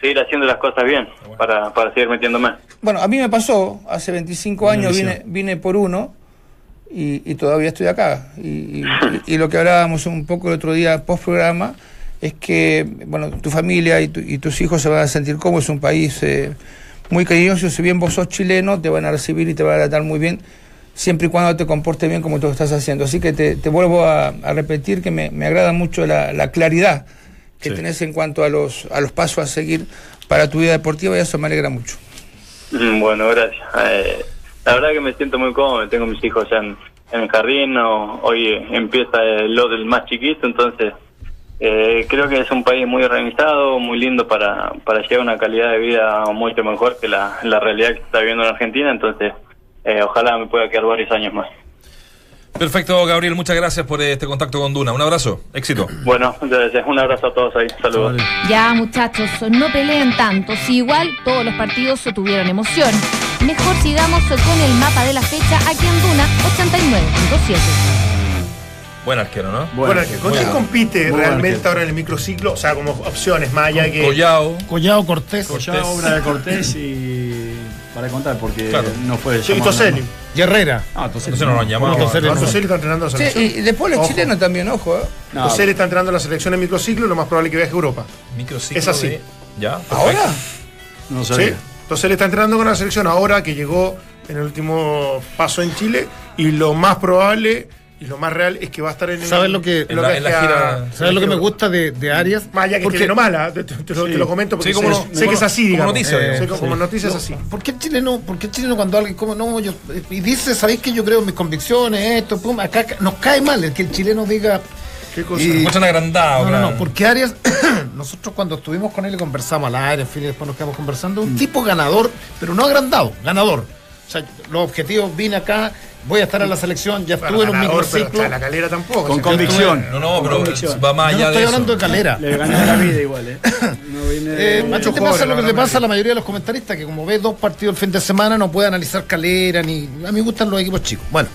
seguir haciendo las cosas bien para, para seguir metiéndome. Bueno, a mí me pasó, hace 25 años vine, vine por uno y, y todavía estoy acá. Y, y- y lo que hablábamos un poco el otro día post programa es que, bueno, tu familia y, tu- y tus hijos se van a sentir cómodos, es un país eh, muy cariñoso, si bien vos sos chileno, te van a recibir y te van a tratar muy bien, siempre y cuando te comportes bien como tú lo estás haciendo. Así que te, te vuelvo a, a repetir que me, me agrada mucho la, la claridad que Sí. tenés en cuanto a los, a los pasos a seguir para tu vida deportiva y eso me alegra mucho. Mm, Bueno, gracias. Eh, la verdad que me siento muy cómodo, tengo mis hijos ya en, en el jardín, o- hoy empieza el- lo del más chiquito, entonces eh, creo que es un país muy organizado, muy lindo para, para llevar una calidad de vida mucho mejor que la, la realidad que se está viviendo en Argentina, entonces eh, ojalá me pueda quedar varios años más. Perfecto, Gabriel, muchas gracias por este contacto con Duna. Un abrazo, éxito. Bueno, entonces un abrazo a todos ahí, saludos. Ya, muchachos, no peleen tanto. Si igual todos los partidos tuvieron emoción. Mejor sigamos con el mapa de la fecha aquí en Duna 89.7. Buen arquero, ¿no? Bueno, ¿con quién compite buen realmente arquero. ahora en el microciclo? O sea, como opciones, más allá que. Collao. Collao Cortés. Collao, obra de Cortés y. Para contar, porque Claro. no fue Sí, Toselli. Y Herrera. Ah, Toselli. Entonces no lo han llamado. No, Toselli no, no. Toselli está entrenando a la Sí, selección. y después los Ojo. chilenos también, ojo. ¿eh? No, Toselli está entrando a la selección en microciclo lo más probable es que viaje a Europa. Microciclo Es así. de- ¿Ya? ¿Ahora? no Sí. sabía. Toselli está entrenando con la selección ahora que llegó en el último paso en Chile y lo más probable y lo más real es que va a estar en ¿Sabes lo que- en la- en gira- ¿Sabes lo que me gusta de, de Arias? Más allá que Porque- mala, te, te- te lo, Sí. te lo comento porque Sí, como sé, no- sé que como es así, como digamos. noticia, Eh, digamos. como Sí. noticia es así. ¿Por qué el chileno, por qué el chileno cuando alguien como no, yo y dice, sabéis que yo creo en mis convicciones, esto, pum, acá nos cae mal el que el chileno diga ¿Qué cosa? Y- Muestran agrandado, no, no, claro. no, porque Arias, nosotros cuando estuvimos con él y conversamos al aire, en fin, y después nos quedamos conversando, un tipo ganador, pero no agrandado, ganador. O sea, los objetivos, vine acá, voy a estar en la selección, ya Bueno, estuve en un ganador, pero microciclo. hasta la calera tampoco. Con o sea, convicción. No, no, Con pero convicción. va más allá no estoy de hablando eso. de calera. Le gané la vida igual, ¿eh? No vine de- Eh, macho, ¿qué Mucho pasa lo que le pasa a la mayoría de los comentaristas? Que como ve dos partidos el fin de semana no puede analizar calera, ni... A mí me gustan los equipos chicos. Bueno,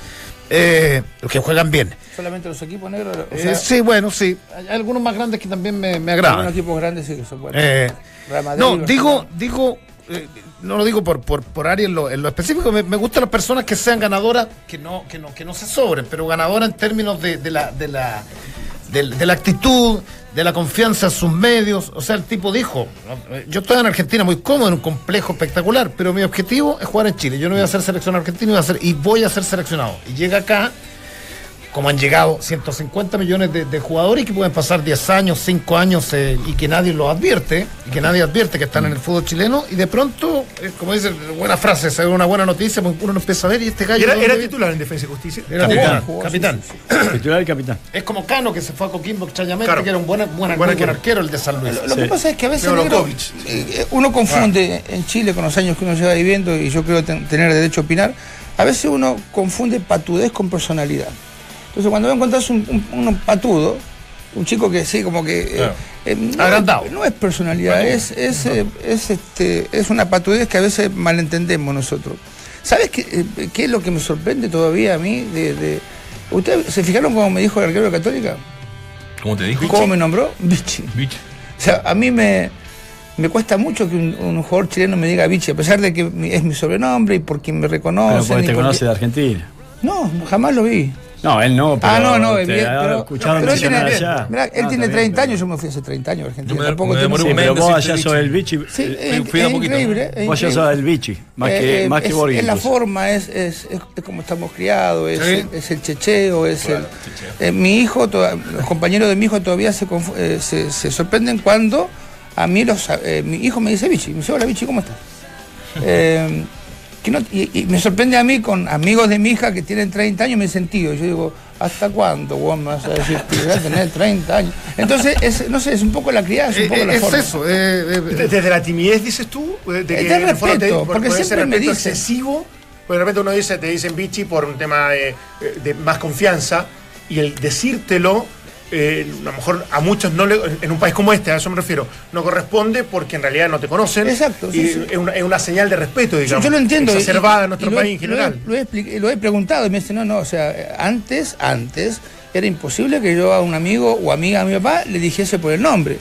eh, los que juegan bien. Solamente los equipos negros. O Eh, sea, sí, bueno, sí. Hay algunos más grandes que también me, me algunos agradan. equipos grandes sí que son buenos. Eh, no, digo, digo, eh, no lo digo por, por, por área en lo, en lo específico, me, gustan las personas que sean ganadoras, que no, que no, que no se sobren, pero ganadoras en términos de, de la, de la de la actitud, de la confianza en sus medios. O sea, el tipo dijo, yo estoy en Argentina muy cómodo, en un complejo espectacular, pero mi objetivo es jugar en Chile. Yo no voy a ser seleccionado argentino, y voy a ser seleccionado. Y llega acá como han llegado 150 millones de, de jugadores que pueden pasar 10 años, 5 años eh, y que nadie los advierte, y que nadie advierte que están en el fútbol chileno, y de pronto, eh, como dice, buena frase, se ve una buena noticia, pues uno empieza a ver y este gallo... Era, titular en Defensa y Justicia. Era Capitán. titular, capitán. Titular y capitán. Es como Cano que se fue a Coquimbo extrañamente, Claro. que era un buen, buen, Buen muy buen arquero. el de San Luis. Lo que Sí. pasa es que a veces negro, eh, uno confunde en Chile con los años que uno lleva viviendo y yo creo ten- tener derecho a opinar. A veces uno confunde patudez con personalidad. Entonces cuando vos encontrás un, un- un patudo, un chico que sí, como que... eh, eh, no, Agrandado. no es personalidad, es, es, eh, es, este, es una patudez que a veces malentendemos nosotros. ¿Sabes qué, eh, qué es lo que me sorprende todavía a mí? De, de- ¿Ustedes se fijaron cómo me dijo el arquero de Católica? ¿Cómo te dijo? ¿Cómo me nombró? Bichi. Bicho. O sea, a mí me, me cuesta mucho que un, un jugador chileno me diga Vichy, a pesar de que es mi sobrenombre y por quien me Pero reconoce. porque te conoce de Argentina. No, jamás lo vi. No, él no, pero ah, no, no, te bien, pero, escuchado pero él tiene, allá. mirá, él No, tiene está bien, 30 pero- años, yo me fui hace 30 años a Argentina. Yo me- Tampoco me tiene- demoré Sí, un pero vos allá sos el bichi. Sí, eh, es, fui de a es poquito. increíble. es Vos ya increíble. sos el bichi, más que, Eh, más que es, Borghi es la forma, es, es, es- es como estamos criados, es, Sí. es el checheo, es el. eh, mi hijo, toda- los compañeros de mi hijo todavía se, eh, se, se sorprenden cuando a mí los, eh, mi hijo me dice Vichy, me dice, hola Vichy, ¿cómo estás? Eh, que no- y, y me sorprende a mí con amigos de mi hija que tienen 30 años, me tío. Y yo digo, ¿hasta cuándo vos me vas a decir tío? Voy a tener 30 años. Entonces, es, no sé, es un poco la crianza, es un Eh, poco eh, la es forma. eso. eh, eh, De- Desde la timidez, dices tú, de que respeto, por- porque por siempre me dicen- excesivo, porque de repente uno dice, te dicen bichi por un tema de, de más confianza, y el decírtelo, eh, a lo mejor a muchos no le, en un país como este, a eso me refiero, no corresponde porque en realidad no te conocen. Exacto, sí, y sí. Es, una, es una señal de respeto, Yo, digamos. yo lo entiendo. y- Exacerbada y- en nuestro y lo he- país en general. Lo he, lo he expli- lo he preguntado y me dice, no, no, o sea, antes, antes, era imposible que yo a un amigo o amiga de mi papá le dijese por el nombre.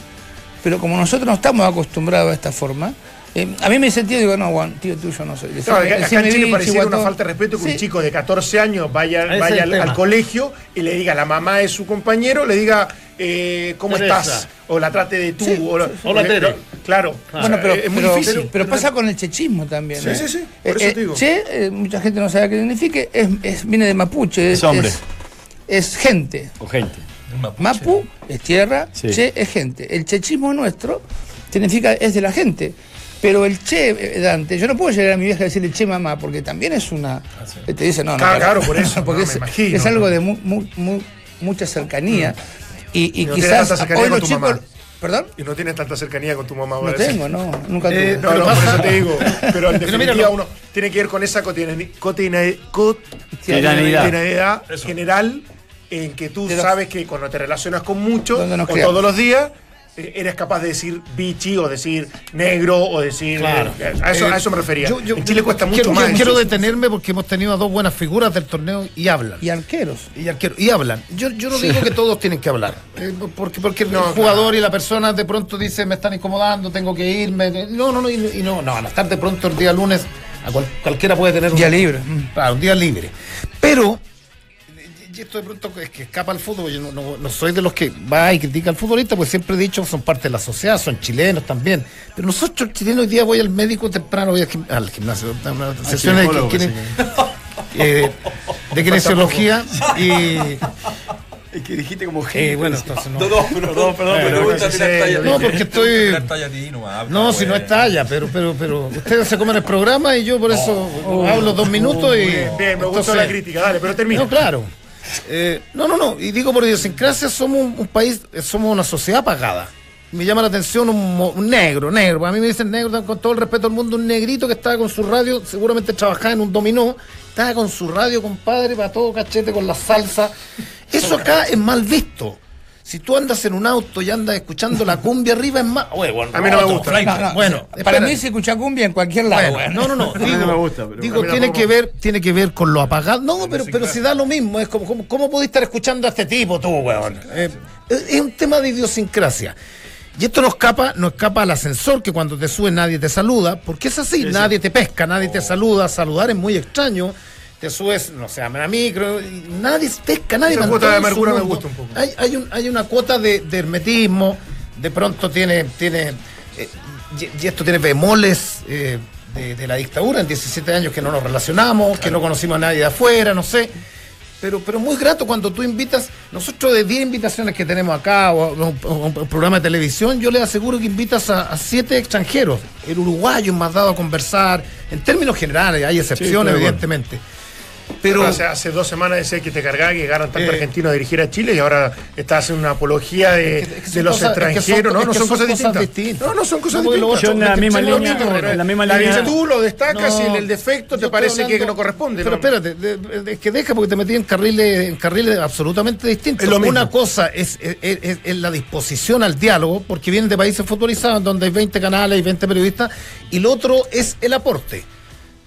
Pero como nosotros no estamos acostumbrados a esta forma, eh, a mí me dice tío, digo, no, Juan, tío tuyo no soy. No, acá, acá en Chile pareciera una falta de respeto que un chico de 14 años vaya, es vaya al, colegio y le diga a la mamá de su compañero, le diga, eh, ¿cómo Teresa. estás? O la trate de tú. Sí, o la, sí, sí. Hola, le- Tere. Claro. Bueno, O sea, pero, es muy pero- difícil. pero- pero pasa con el chechismo también. Sí, ¿eh? sí, sí, por eso Eh, te digo. Che, eh, mucha gente no sabe qué significa, es, es- viene de mapuche. Es hombre. Es, es gente. O gente. Mapu es tierra, Sí. che es gente. El chechismo nuestro significa es de la gente. Pero el che, eh, Dante, yo no puedo llegar a mi vieja y decirle che mamá, porque también es una. eh, Te dice, no, no. Claro, por eso, porque no, me es, imagino, es algo de mu- mu- mu- mucha cercanía. Y, y Y no quizás tanta cercanía hoy con los tu chicos. mamá. ¿Perdón? Y no tienes tanta cercanía con tu mamá. No tengo, no, nunca tuve. Eh, No, Pero no, pasa- por eso te digo. Pero en Pero definitiva mira, lo- uno tiene que ver con esa cotidiani- cotidianidad, general en que tú sabes que cuando te relacionas con muchos criamos. todos los días eres capaz de decir bichi o decir negro o decir Claro. eh, a eso, Eh, a eso me refería. yo- yo- en Chile cuesta mucho quiero, más. Quiero eso. detenerme porque hemos tenido a dos buenas figuras del torneo y hablan. Y arqueros. Y, arquero- y hablan. Yo, yo no digo que todos tienen que hablar. eh, porque porque el No, jugador y la persona de pronto dice me están incomodando, tengo que irme. No, no, no. Y, y no, no, a estar de pronto el día lunes. A cual- cualquiera puede tener un Día libre. Mm. Claro, un día libre. Pero, y esto de pronto es que escapa al fútbol, yo no, no- no soy de los que va y critica al futbolista, pues siempre he dicho son parte de la sociedad, son chilenos también. Pero nosotros chilenos hoy día voy al médico temprano, voy al, gim- al gimnasio, a una sesión de, eh, de kinesiología y Es que dijiste como eh, bueno, entonces no. perdón, perdón, pero pregúntate la talla, No, porque estoy... La talla a ti nomás, No, si no es talla, pero, pero, pero ustedes se comen el programa y yo por eso hablo dos minutos y... Bien, me gustó entonces- la crítica, dale, pero termina. No, claro. Eh, no, no, no. Y digo por idiosincrasia, somos un, un país, eh, somos una sociedad pagada. Me llama la atención un, un negro, negro. A mí me dicen negro, con todo el respeto del mundo, un negrito que estaba con su radio, seguramente trabajaba en un dominó, estaba con su radio, compadre, para todo cachete con la salsa. Eso acá es mal visto. Si tú andas en un auto y andas escuchando la cumbia arriba, es más. Oye, bueno, A mí no me gusta. Frank. No, no, Bueno, para mí se escucha cumbia en cualquier lado. Bueno, bueno. no, no, no. A mí Digo, no me gusta, pero- digo, tiene que ver, tiene que ver con lo apagado. No, pero, pero si da lo mismo, es como, ¿cómo podés estar escuchando a este tipo tú, weón? Eh, es un tema de idiosincrasia. Y esto no escapa, no escapa al ascensor, que cuando te sube nadie te saluda, porque es así, nadie te pesca, nadie te saluda, saludar es muy extraño. Te subes, no sé, a la micro, y nadie pesca, nadie va cuota de amargura me gusta un poco. Hay, hay, un- hay una cuota de, de hermetismo, de pronto tiene, tiene eh, y, esto tiene bemoles eh, de, de la dictadura, en 17 años que no nos relacionamos, que no conocimos a nadie de afuera, no sé. pero, pero muy grato cuando tú invitas, nosotros de 10 invitaciones que tenemos acá o, o- o un programa de televisión, yo les aseguro que invitas a, a siete extranjeros. El uruguayo es más dado a conversar, en términos generales, hay excepciones, acuerdo. Pero Pero hace, hace dos semanas decía que te cargaba que llegaron tantos Eh. argentinos a dirigir a Chile y ahora estás haciendo una apología de, Es que- es que de son los cosas- es que son- extranjeros. no, no son, son cosas, distintas. distintas. No, no son cosas No, distintas. Yo en la misma línea, mismo, en la misma La línea. virtud lo destacas No, y el defecto yo te parece que no corresponde. Pero espérate, de- de- es que deja porque te metí en carriles, en carriles absolutamente distintos. Lo. Una cosa es la disposición al diálogo, porque vienen de países futbolizados donde hay 20 canales y 20 periodistas, y lo otro es el aporte.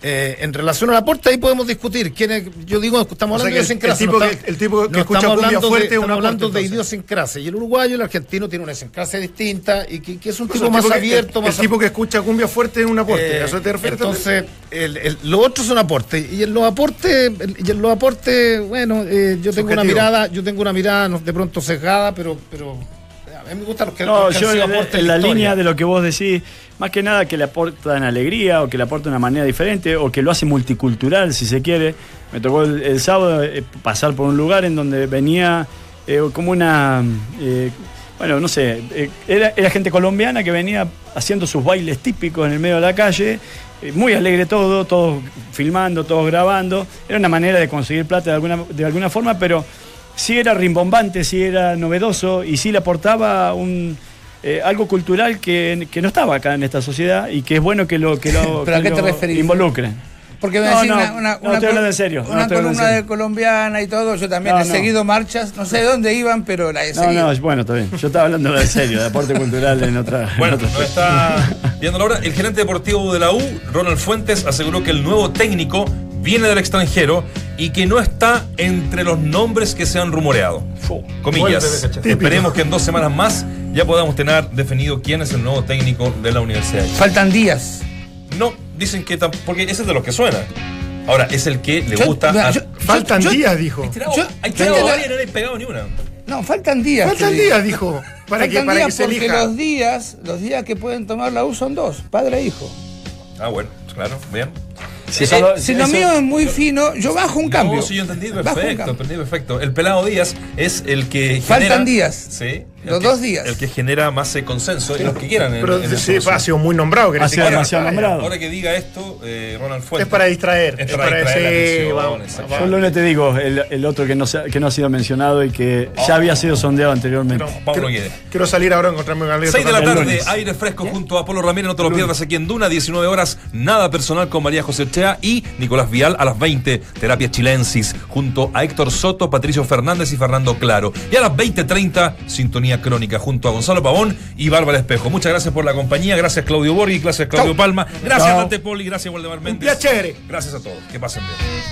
Eh, en relación al aporte, ahí podemos discutir. quién es- yo digo, estamos O sea hablando de el- idiosincrasia. el tipo no que- el tipo que no escucha estamos cumbia hablando fuerte de, es un estamos hablando aporte, de idiosincrasia. Y el uruguayo, el argentino tiene una idiosincrasia distinta y que, que es un Pues tipo el más que- abierto, el, más el tipo que escucha cumbia fuerte es un aporte. eh, ¿A eso te refieres? también? entonces, el, el- lo otro es un aporte. Y en los aportes, el- y en los aportes, bueno, eh, yo tengo una mirada, yo tengo una mirada de pronto sesgada, pero, pero a mí me gustan los que, No, los que yo han sido en, aportes en la historia. línea de lo que vos decís, más que nada que le aportan alegría o que le aportan una manera diferente o que lo hace multicultural, si se quiere. Me tocó el, sábado eh, pasar por un lugar en donde venía eh, como una. eh, bueno, no sé, eh, era, era gente colombiana que venía haciendo sus bailes típicos en el medio de la calle, muy alegre todo, todos filmando, todos grabando. Era una manera de conseguir plata de alguna, de alguna forma, pero sí era rimbombante, sí era novedoso y sí le aportaba un, eh, algo cultural que, que no estaba acá en esta sociedad y que es bueno que lo, que lo, ¿Pero a que qué te lo referís? involucren. Porque me No, decís no, una, una, no, en serio, no, una en columna serio. de colombiana y todo. Yo también No, he no. seguido marchas, no sé de dónde iban, pero la he No, seguido. no, bueno, está bien. Yo estaba hablando de serio, de aporte cultural en otra. Bueno, en otra- está viendo la hora. El gerente deportivo de la U, Ronald Fuentes, aseguró que el nuevo técnico viene del extranjero y que no está entre los nombres que se han rumoreado. Comillas. Esperemos que en dos semanas más ya podamos tener definido quién es el nuevo técnico de la Universidad de Chile. Faltan días. No, dicen que porque ese es de los que suena. Ahora, es el que le Yo- gusta a. yo- Faltan yo- días, dijo. Hay tirado, varias y no le he pegado ni una. No, faltan días. Faltan días, dijo. Para que, faltan para que días se porque elija. los días, los días que pueden tomar la U son dos, padre e hijo. Ah, bueno, claro, bien. Si Eh, Si lo mío es muy fino, yo bajo un cambio. No, sí, yo entendí perfecto, cambio. entendí perfecto. El pelado Díaz es el que Faltan días. Sí. El Los que- dos días. El que genera más eh, consenso y los que quieran. en- Pero en esa sí, ha sido muy nombrado. Que Ha sido demasiado nombrado. Ahora que diga esto, eh, Ronald Fuentes. Es para distraer. Es para distraer sí, vamos. Yo lo único te digo, el, el otro que no, se que no ha sido mencionado y que ya había sido sondeado anteriormente. No, Pablo quiero, quiero salir ahora a encontrarme con alguien. 6 de la tarde, aire fresco junto a Polo Ramírez, no te lo pierdas aquí en Duna, 19 horas, nada personal con María José Chea y Nicolás Vial a las 20, terapia chilensis, junto a Héctor Soto, Patricio Fernández y Fernando Claro. Y a las 20.30, sintonía crónica junto a Gonzalo Pavón y Bárbara Espejo. Muchas gracias por la compañía, gracias Claudio Borghi, gracias Claudio Chau. Palma, gracias Chau. Dante Poli, gracias Waldemar Méndez. chévere. Gracias a todos, que pasen bien.